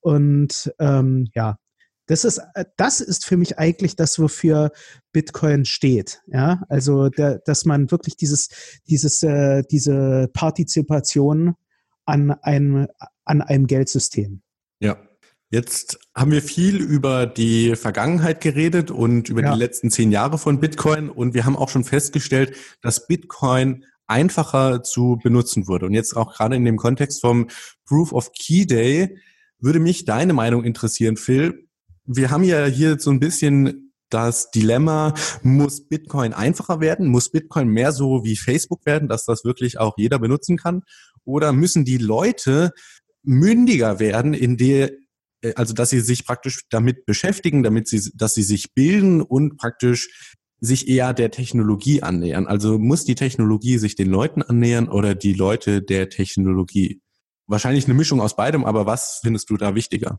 Und ähm, ja, das ist, äh, das ist für mich eigentlich das, wofür Bitcoin steht. Ja, also, der, dass man wirklich dieses, dieses, äh, diese Partizipation an einem, an einem Geldsystem. Ja. Jetzt haben wir viel über die Vergangenheit geredet und über ja. die letzten zehn Jahre von Bitcoin und wir haben auch schon festgestellt, dass Bitcoin einfacher zu benutzen wurde. Und jetzt auch gerade in dem Kontext vom Proof of Key Day würde mich deine Meinung interessieren, Phil wir haben ja hier so ein bisschen das Dilemma, muss Bitcoin einfacher werden? Muss Bitcoin mehr so wie Facebook werden, dass das wirklich auch jeder benutzen kann? Oder müssen die Leute mündiger werden, in der, äh, also dass sie sich praktisch damit beschäftigen, damit sie, dass sie sich bilden und praktisch sich eher der Technologie annähern? Also muss die Technologie sich den Leuten annähern oder die Leute der Technologie? Wahrscheinlich eine Mischung aus beidem, aber was findest du da wichtiger?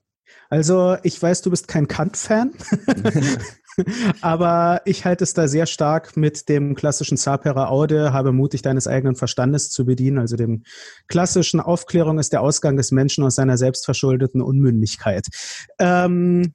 Also ich weiß, du bist kein Kant-Fan, aber ich halte es da sehr stark mit dem klassischen Sapere Aude, habe mutig deines eigenen Verstandes zu bedienen, also dem klassischen Aufklärung ist der Ausgang des Menschen aus seiner selbstverschuldeten Unmündigkeit. Ähm,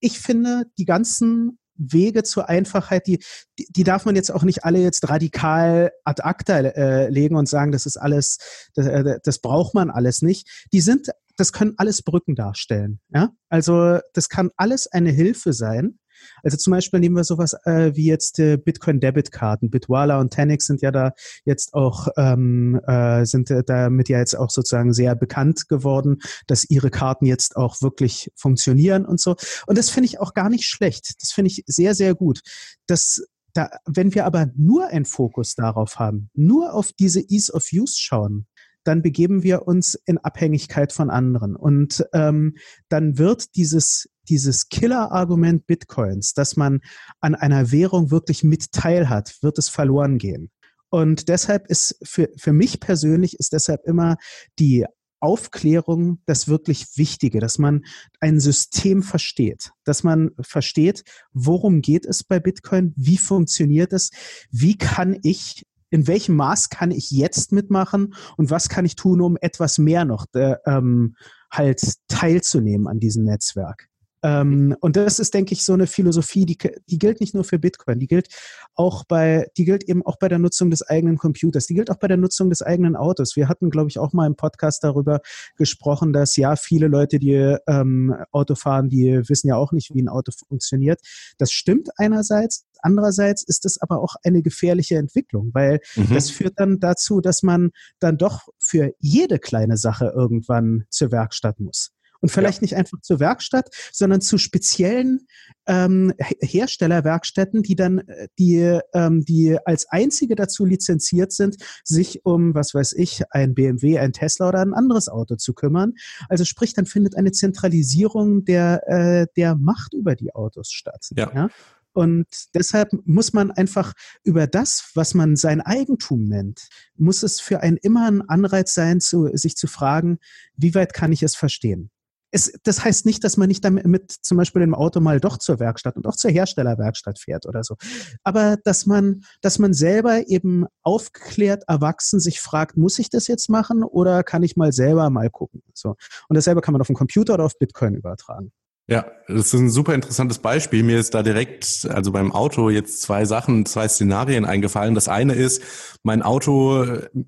ich finde, die ganzen Wege zur Einfachheit, die, die, die darf man jetzt auch nicht alle jetzt radikal ad acta äh, legen und sagen, das ist alles, das, äh, das braucht man alles nicht. Die sind, das können alles Brücken darstellen. Ja? Also das kann alles eine Hilfe sein. Also zum Beispiel nehmen wir sowas äh, wie jetzt äh, Bitcoin-Debit-Karten. Bitwala und Tanix sind ja da jetzt auch, ähm, äh, sind äh, damit ja jetzt auch sozusagen sehr bekannt geworden, dass ihre Karten jetzt auch wirklich funktionieren und so. Und das finde ich auch gar nicht schlecht. Das finde ich sehr, sehr gut. Das da, wenn wir aber nur einen Fokus darauf haben, nur auf diese Ease of Use schauen, dann begeben wir uns in Abhängigkeit von anderen. Und ähm, dann wird dieses, dieses Killer-Argument Bitcoins, dass man an einer Währung wirklich mit teilhat, wird es verloren gehen. Und deshalb ist für, für mich persönlich ist deshalb immer die Aufklärung das wirklich Wichtige, dass man ein System versteht, dass man versteht, worum geht es bei Bitcoin, wie funktioniert es, wie kann ich in welchem Maß kann ich jetzt mitmachen und was kann ich tun, um etwas mehr noch äh, ähm, halt teilzunehmen an diesem Netzwerk. Ähm, und das ist, denke ich, so eine Philosophie, die, die gilt nicht nur für Bitcoin, die gilt auch bei, die gilt eben auch bei der Nutzung des eigenen Computers, die gilt auch bei der Nutzung des eigenen Autos. Wir hatten, glaube ich, auch mal im Podcast darüber gesprochen, dass ja viele Leute, die ähm, Auto fahren, die wissen ja auch nicht, wie ein Auto funktioniert. Das stimmt einerseits. Andererseits ist es aber auch eine gefährliche Entwicklung, weil mhm. das führt dann dazu, dass man dann doch für jede kleine Sache irgendwann zur Werkstatt muss und vielleicht ja. nicht einfach zur Werkstatt, sondern zu speziellen ähm, Herstellerwerkstätten, die dann äh, die ähm, die als einzige dazu lizenziert sind, sich um was weiß ich ein BMW, ein Tesla oder ein anderes Auto zu kümmern. Also sprich, dann findet eine Zentralisierung der äh, der Macht über die Autos statt. Ja. ja? Und deshalb muss man einfach über das, was man sein Eigentum nennt, muss es für einen immer ein Anreiz sein, zu, sich zu fragen, wie weit kann ich es verstehen? es, das heißt nicht, dass man nicht damit mit zum Beispiel dem Auto mal doch zur Werkstatt und auch zur Herstellerwerkstatt fährt oder so. Aber dass man, dass man selber eben aufklärt, erwachsen sich fragt, muss ich das jetzt machen oder kann ich mal selber mal gucken? So. Und dasselbe kann man auf dem Computer oder auf Bitcoin übertragen. Ja, das ist ein super interessantes Beispiel. Mir ist da direkt, also beim Auto jetzt zwei Sachen, zwei Szenarien eingefallen. Das eine ist, mein Auto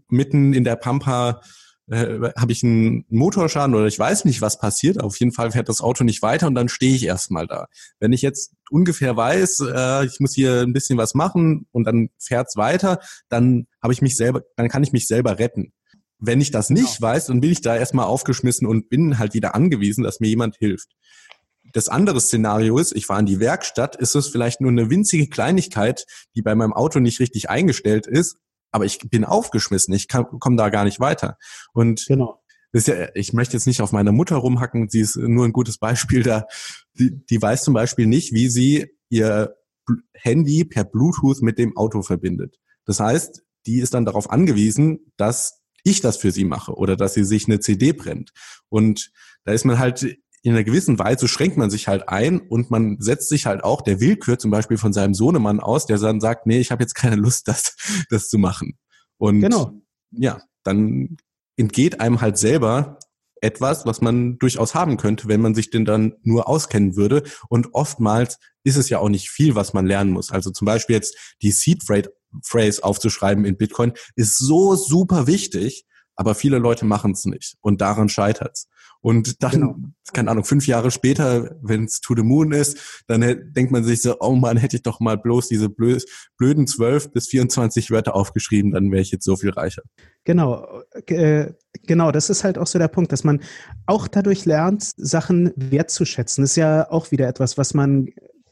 mitten in der Pampa äh, habe ich einen Motorschaden oder ich weiß nicht, was passiert. Auf jeden Fall fährt das Auto nicht weiter und dann stehe ich erstmal da. Wenn ich jetzt ungefähr weiß, äh, ich muss hier ein bisschen was machen und dann fährt's weiter, dann habe ich mich selber, dann kann ich mich selber retten. Wenn ich das nicht genau. weiß, dann bin ich da erstmal aufgeschmissen und bin halt wieder angewiesen, dass mir jemand hilft. Das andere Szenario ist, ich fahre in die Werkstatt, ist es vielleicht nur eine winzige Kleinigkeit, die bei meinem Auto nicht richtig eingestellt ist, aber ich bin aufgeschmissen, ich komme da gar nicht weiter. Und genau. Ja, ich möchte jetzt nicht auf meine Mutter rumhacken, sie ist nur ein gutes Beispiel da. Die, die weiß zum Beispiel nicht, wie sie ihr Handy per Bluetooth mit dem Auto verbindet. Das heißt, die ist dann darauf angewiesen, dass ich das für sie mache oder dass sie sich eine CD brennt. Und da ist man halt in einer gewissen Weise schränkt man sich halt ein und man setzt sich halt auch der Willkür zum Beispiel von seinem Sohnemann aus, der dann sagt, nee, ich habe jetzt keine Lust, das, das zu machen. Und genau. ja, dann entgeht einem halt selber etwas, was man durchaus haben könnte, wenn man sich denn dann nur auskennen würde. Und oftmals ist es ja auch nicht viel, was man lernen muss. Also zum Beispiel jetzt die Seed Phrase aufzuschreiben in Bitcoin ist so super wichtig, aber viele Leute machen es nicht und daran scheitert's. Und dann, genau. keine Ahnung, fünf Jahre später, wenn es to the moon ist, dann denkt man sich so, oh man, hätte ich doch mal bloß diese blöden zwölf bis 24 Wörter aufgeschrieben, dann wäre ich jetzt so viel reicher. Genau, äh, genau, das ist halt auch so der Punkt, dass man auch dadurch lernt, Sachen wertzuschätzen. Das ist ja auch wieder etwas, was man,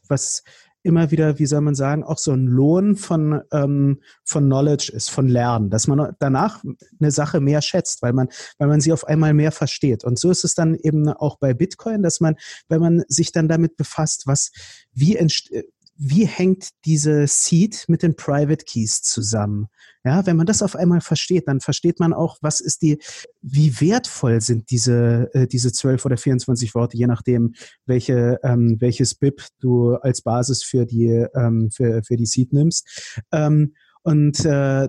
was immer wieder, wie soll man sagen, auch so ein Lohn von, ähm, von Knowledge ist, von Lernen, dass man danach eine Sache mehr schätzt, weil man, weil man sie auf einmal mehr versteht. Und so ist es dann eben auch bei Bitcoin, dass man, wenn man sich dann damit befasst, was, wie entsteht, wie hängt diese Seed mit den Private Keys zusammen? Ja, wenn man das auf einmal versteht, dann versteht man auch, was ist die, wie wertvoll sind diese, äh, diese 12 oder 24 Worte, je nachdem, welche, ähm, welches BIP du als Basis für die, ähm, für, für die Seed nimmst. Ähm, und äh,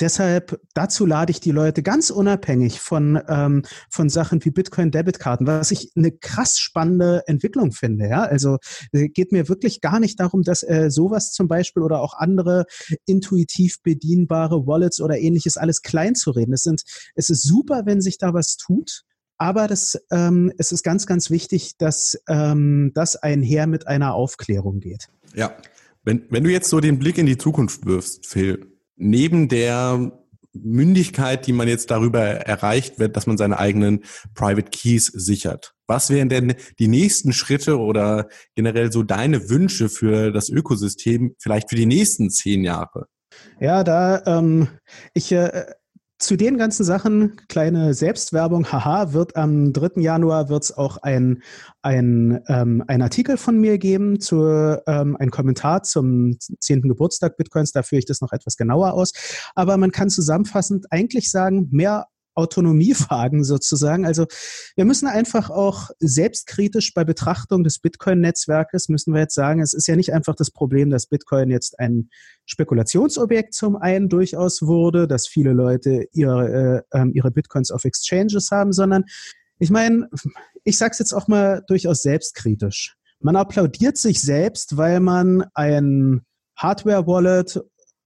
deshalb, dazu lade ich die Leute ganz unabhängig von, ähm, von Sachen wie Bitcoin-Debitkarten, was ich eine krass spannende Entwicklung finde. Ja? Also äh, geht mir wirklich gar nicht darum, dass äh, sowas zum Beispiel oder auch andere intuitiv bedienbare Wallets oder ähnliches alles klein zu reden. Es, sind, es ist super, wenn sich da was tut. Aber das, ähm, es ist ganz, ganz wichtig, dass ähm, das einher mit einer Aufklärung geht. Ja, wenn, wenn du jetzt so den Blick in die Zukunft wirfst, Phil, neben der Mündigkeit, die man jetzt darüber erreicht wird, dass man seine eigenen Private Keys sichert. Was wären denn die nächsten Schritte oder generell so deine Wünsche für das Ökosystem vielleicht für die nächsten zehn Jahre? Ja, da ähm, ich äh, zu den ganzen Sachen, kleine Selbstwerbung, haha, wird am 3. Januar wird es auch ein, ein, ähm, ein Artikel von mir geben, zu, ähm, ein Kommentar zum 10. Geburtstag Bitcoins, da führe ich das noch etwas genauer aus. Aber man kann zusammenfassend eigentlich sagen, mehr Autonomiefragen sozusagen. Also wir müssen einfach auch selbstkritisch bei Betrachtung des Bitcoin-Netzwerkes müssen wir jetzt sagen, es ist ja nicht einfach das Problem, dass Bitcoin jetzt ein Spekulationsobjekt zum einen durchaus wurde, dass viele Leute ihre, äh, ähm, ihre Bitcoins auf Exchanges haben, sondern ich meine, ich sage es jetzt auch mal durchaus selbstkritisch. Man applaudiert sich selbst, weil man ein Hardware-Wallet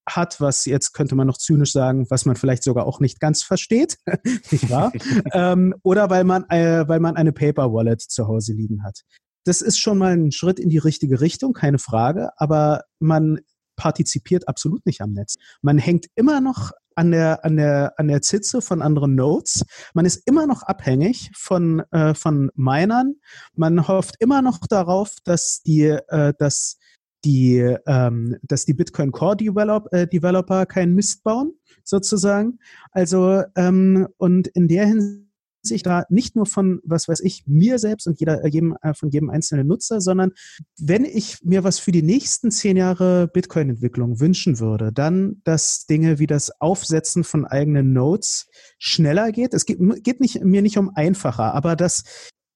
hat, was jetzt könnte man noch zynisch sagen, was man vielleicht sogar auch nicht ganz versteht, nicht wahr? ähm, oder weil man, äh, weil man eine Paper Wallet zu Hause liegen hat. Das ist schon mal ein Schritt in die richtige Richtung, keine Frage, aber man partizipiert absolut nicht am Netz. Man hängt immer noch an der, an der, an der Zitze von anderen Nodes. Man ist immer noch abhängig von, äh, von Minern. Man hofft immer noch darauf, dass die, äh, dass die, ähm, dass die Bitcoin Core Develop, äh, Developer keinen Mist bauen, sozusagen. Also, ähm, und in der Hinsicht da nicht nur von, was weiß ich, mir selbst und jeder, jedem, äh, von jedem einzelnen Nutzer, sondern wenn ich mir was für die nächsten zehn Jahre Bitcoin-Entwicklung wünschen würde, dann, dass Dinge wie das Aufsetzen von eigenen Nodes schneller geht. Es geht, geht nicht, mir nicht um einfacher, aber dass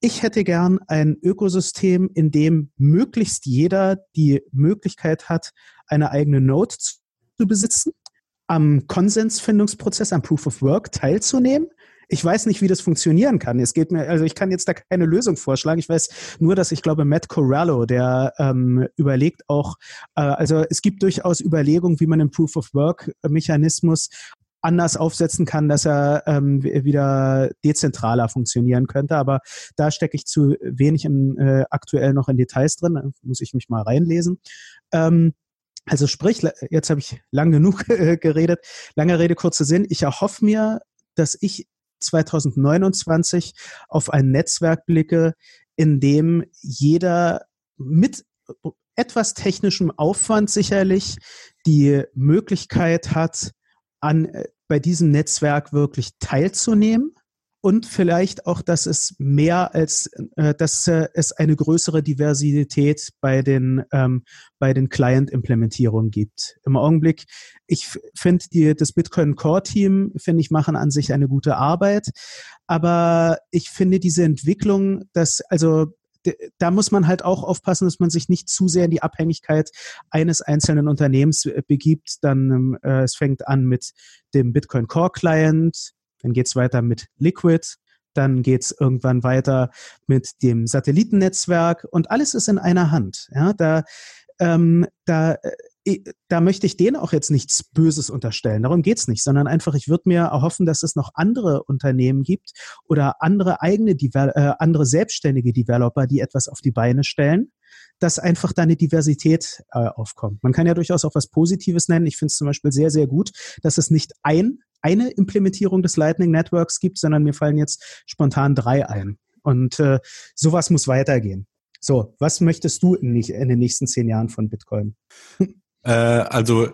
ich hätte gern ein Ökosystem, in dem möglichst jeder die Möglichkeit hat, eine eigene Node zu besitzen, am Konsensfindungsprozess, am Proof of Work teilzunehmen. Ich weiß nicht, wie das funktionieren kann. Es geht mir, also ich kann jetzt da keine Lösung vorschlagen. Ich weiß nur, dass ich glaube, Matt Corallo, der ähm, überlegt auch, äh, also es gibt durchaus Überlegungen, wie man den Proof of Work Mechanismus anders aufsetzen kann, dass er ähm, wieder dezentraler funktionieren könnte. Aber da stecke ich zu wenig in, äh, aktuell noch in Details drin. Da muss ich mich mal reinlesen. Ähm, also sprich, jetzt habe ich lang genug äh, geredet. Lange Rede, kurzer Sinn. Ich erhoffe mir, dass ich 2029 auf ein Netzwerk blicke, in dem jeder mit etwas technischem Aufwand sicherlich die Möglichkeit hat, an äh, bei diesem Netzwerk wirklich teilzunehmen und vielleicht auch, dass es mehr als, äh, dass äh, es eine größere Diversität bei den, ähm, bei den Client-Implementierungen gibt. Im Augenblick, ich finde das Bitcoin Core Team, finde ich, machen an sich eine gute Arbeit. Aber ich finde diese Entwicklung, dass, also da muss man halt auch aufpassen, dass man sich nicht zu sehr in die Abhängigkeit eines einzelnen Unternehmens äh, begibt. Dann ähm, äh, es fängt an mit dem Bitcoin Core Client, dann geht es weiter mit Liquid, dann geht es irgendwann weiter mit dem Satellitennetzwerk und alles ist in einer Hand. Ja, da, ähm, da äh, da möchte ich denen auch jetzt nichts Böses unterstellen. Darum geht's nicht, sondern einfach, ich würde mir erhoffen, dass es noch andere Unternehmen gibt oder andere eigene, äh, andere selbstständige Developer, die etwas auf die Beine stellen, dass einfach da eine Diversität äh, aufkommt. Man kann ja durchaus auch was Positives nennen. Ich finde es zum Beispiel sehr, sehr gut, dass es nicht ein, eine Implementierung des Lightning Networks gibt, sondern mir fallen jetzt spontan drei ein. Und äh, sowas muss weitergehen. So, was möchtest du in, in den nächsten zehn Jahren von Bitcoin? Äh, also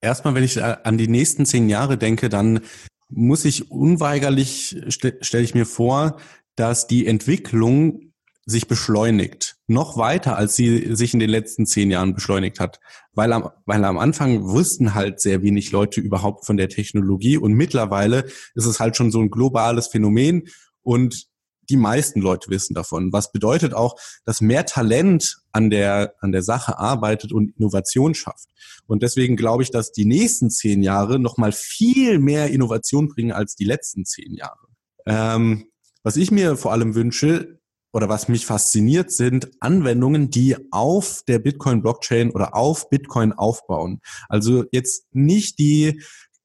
erstmal, wenn ich äh, an die nächsten zehn Jahre denke, dann muss ich unweigerlich, st stelle ich mir vor, dass die Entwicklung sich beschleunigt. Noch weiter, als sie sich in den letzten zehn Jahren beschleunigt hat. Weil am, weil am Anfang wussten halt sehr wenig Leute überhaupt von der Technologie und mittlerweile ist es halt schon so ein globales Phänomen und die meisten Leute wissen davon. Was bedeutet auch, dass mehr Talent an der, an der Sache arbeitet und Innovation schafft. Und deswegen glaube ich, dass die nächsten zehn Jahre nochmal viel mehr Innovation bringen als die letzten zehn Jahre. Ähm, was ich mir vor allem wünsche, oder was mich fasziniert, sind Anwendungen, die auf der Bitcoin-Blockchain oder auf Bitcoin aufbauen. Also jetzt nicht die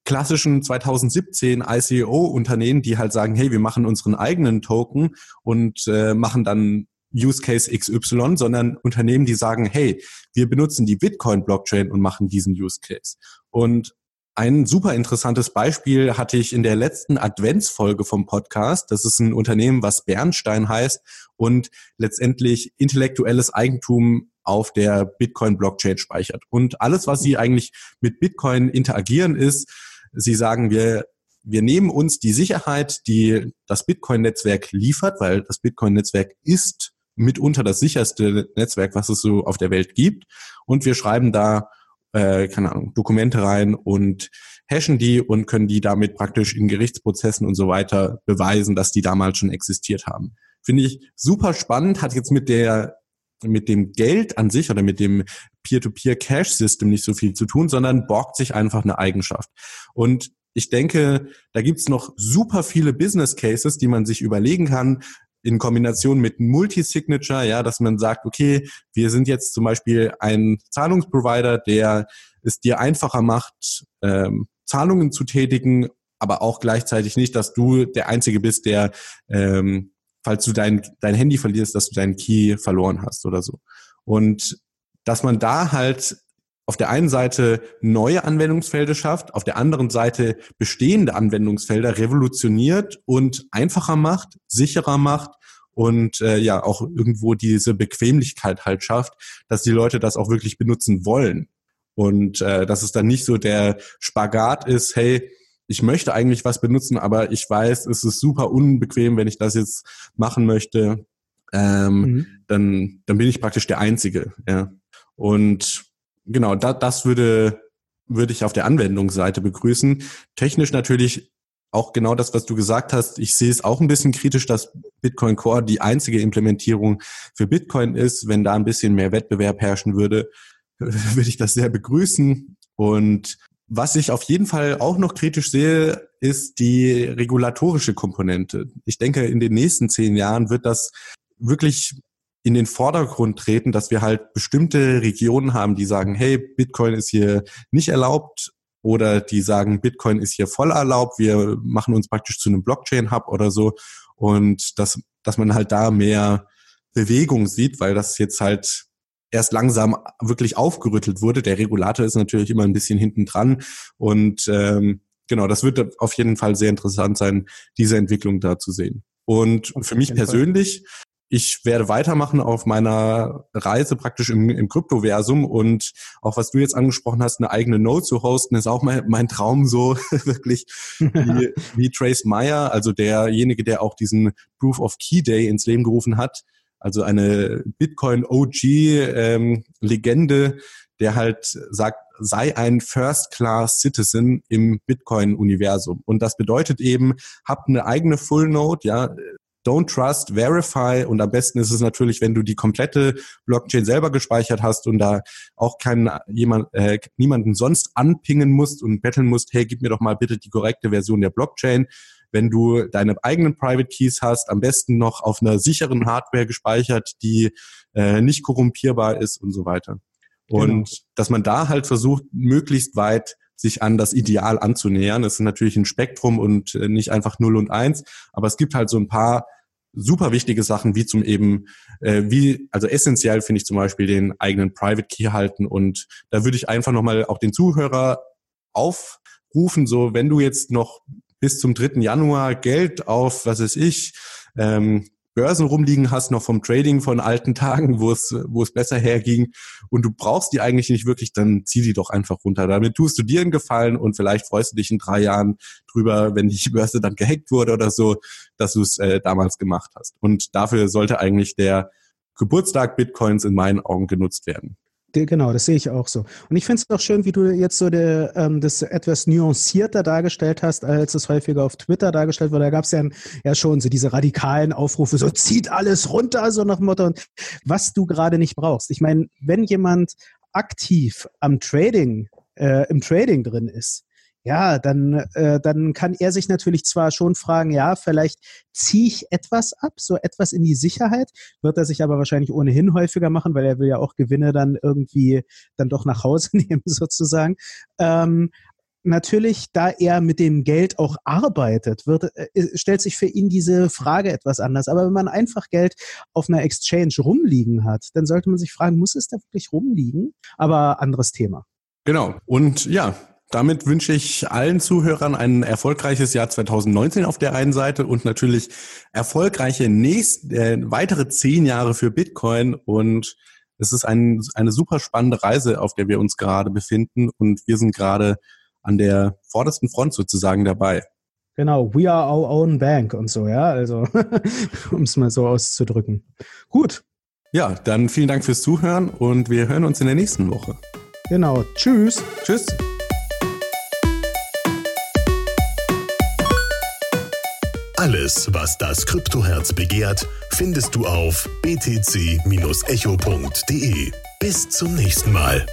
klassischen 2017 ICO-Unternehmen, die halt sagen, hey, wir machen unseren eigenen Token und äh, machen dann Use Case XY, sondern Unternehmen, die sagen, hey, wir benutzen die Bitcoin-Blockchain und machen diesen Use Case. Und ein super interessantes Beispiel hatte ich in der letzten Adventsfolge vom Podcast. Das ist ein Unternehmen, was Bernstein heißt und letztendlich intellektuelles Eigentum auf der Bitcoin-Blockchain speichert. Und alles, was sie eigentlich mit Bitcoin interagieren, ist, Sie sagen, wir, wir nehmen uns die Sicherheit, die das Bitcoin-Netzwerk liefert, weil das Bitcoin-Netzwerk ist mitunter das sicherste Netzwerk, was es so auf der Welt gibt. Und wir schreiben da, äh, keine Ahnung, Dokumente rein und hashen die und können die damit praktisch in Gerichtsprozessen und so weiter beweisen, dass die damals schon existiert haben. Finde ich super spannend, hat jetzt mit der mit dem Geld an sich oder mit dem Peer-to-Peer-Cash-System nicht so viel zu tun, sondern borgt sich einfach eine Eigenschaft. Und ich denke, da gibt's noch super viele Business Cases, die man sich überlegen kann, in Kombination mit Multisignature, ja, dass man sagt, okay, wir sind jetzt zum Beispiel ein Zahlungsprovider, der es dir einfacher macht, ähm, Zahlungen zu tätigen, aber auch gleichzeitig nicht, dass du der Einzige bist, der ähm, falls du dein, dein Handy verlierst, dass du deinen Key verloren hast oder so. Und dass man da halt auf der einen Seite neue Anwendungsfelder schafft, auf der anderen Seite bestehende Anwendungsfelder revolutioniert und einfacher macht, sicherer macht und äh, ja auch irgendwo diese Bequemlichkeit halt schafft, dass die Leute das auch wirklich benutzen wollen. Und äh, dass es dann nicht so der Spagat ist, hey, ich möchte eigentlich was benutzen, aber ich weiß, es ist super unbequem, wenn ich das jetzt machen möchte. Ähm, mhm. dann, dann bin ich praktisch der Einzige. Ja. Und genau, da, das würde, würde ich auf der Anwendungsseite begrüßen. Technisch natürlich auch genau das, was du gesagt hast. Ich sehe es auch ein bisschen kritisch, dass Bitcoin Core die einzige Implementierung für Bitcoin ist. Wenn da ein bisschen mehr Wettbewerb herrschen würde, würde ich das sehr begrüßen. Und was ich auf jeden Fall auch noch kritisch sehe, ist die regulatorische Komponente. Ich denke, in den nächsten zehn Jahren wird das wirklich in den Vordergrund treten, dass wir halt bestimmte Regionen haben, die sagen, hey, Bitcoin ist hier nicht erlaubt oder die sagen, Bitcoin ist hier voll erlaubt, wir machen uns praktisch zu einem Blockchain-Hub oder so und dass, dass man halt da mehr Bewegung sieht, weil das jetzt halt erst langsam wirklich aufgerüttelt wurde. Der Regulator ist natürlich immer ein bisschen hinten dran und ähm, genau, das wird auf jeden Fall sehr interessant sein, diese Entwicklung da zu sehen. Und für mich persönlich, ich werde weitermachen auf meiner Reise praktisch im, im Kryptoversum und auch was du jetzt angesprochen hast, eine eigene Node zu hosten, ist auch mein, mein Traum so wirklich wie, wie Trace Meyer, also derjenige, der auch diesen Proof of Key Day ins Leben gerufen hat, also eine Bitcoin-OG-Legende, ähm, der halt sagt, sei ein First-Class-Citizen im Bitcoin-Universum. Und das bedeutet eben, hab eine eigene Full-Node, ja, Don't Trust, Verify. Und am besten ist es natürlich, wenn du die komplette Blockchain selber gespeichert hast und da auch keinen jemand, äh, niemanden sonst anpingen musst und betteln musst, hey, gib mir doch mal bitte die korrekte Version der Blockchain, wenn du deine eigenen Private Keys hast, am besten noch auf einer sicheren Hardware gespeichert, die äh, nicht korrumpierbar ist und so weiter. Genau. Und genau. dass man da halt versucht, möglichst weit sich an das Ideal anzunähern. Das ist natürlich ein Spektrum und äh, nicht einfach 0 und 1, aber es gibt halt so ein paar super wichtige Sachen, wie zum eben, äh, wie, also essentiell finde ich zum Beispiel den eigenen Private Key halten und da würde ich einfach nochmal auch den Zuhörer aufrufen, so wenn du jetzt noch bis zum 3. Januar Geld auf, was weiß ich, ähm, Börsen rumliegen hast, noch vom Trading von alten Tagen, wo es, wo es besser herging und du brauchst die eigentlich nicht wirklich, dann zieh die doch einfach runter. Damit tust du dir einen Gefallen und vielleicht freust du dich in drei Jahren drüber, wenn die Börse dann gehackt wurde oder so, dass du es äh, damals gemacht hast. Und dafür sollte eigentlich der Geburtstag Bitcoins in meinen Augen genutzt werden. Genau, das sehe ich auch so. Und ich finde es auch schön, wie du jetzt so de, ähm, das etwas nuancierter dargestellt hast, als es häufiger auf Twitter dargestellt wurde. Da gab es ja, ja schon so diese radikalen Aufrufe, so zieht alles runter, so nach dem Motto, und was du gerade nicht brauchst. Ich meine, wenn jemand aktiv am Trading, äh, im Trading drin ist, ja, dann, äh, dann kann er sich natürlich zwar schon fragen, ja, vielleicht ziehe ich etwas ab, so etwas in die Sicherheit, wird er sich aber wahrscheinlich ohnehin häufiger machen, weil er will ja auch Gewinne dann irgendwie dann doch nach Hause nehmen sozusagen. Ähm, natürlich, da er mit dem Geld auch arbeitet, wird, äh, stellt sich für ihn diese Frage etwas anders. Aber wenn man einfach Geld auf einer Exchange rumliegen hat, dann sollte man sich fragen, muss es da wirklich rumliegen? Aber anderes Thema. Genau. Und ja, damit wünsche ich allen Zuhörern ein erfolgreiches Jahr 2019 auf der einen Seite und natürlich erfolgreiche nächst, äh, weitere zehn Jahre für Bitcoin. Und es ist ein, eine super spannende Reise, auf der wir uns gerade befinden. Und wir sind gerade an der vordersten Front sozusagen dabei. Genau, we are our own bank und so, ja, also um es mal so auszudrücken. Gut. Ja, dann vielen Dank fürs Zuhören und wir hören uns in der nächsten Woche. Genau, tschüss. Tschüss. Alles, was das Kryptoherz begehrt, findest du auf btc-echo.de. Bis zum nächsten Mal.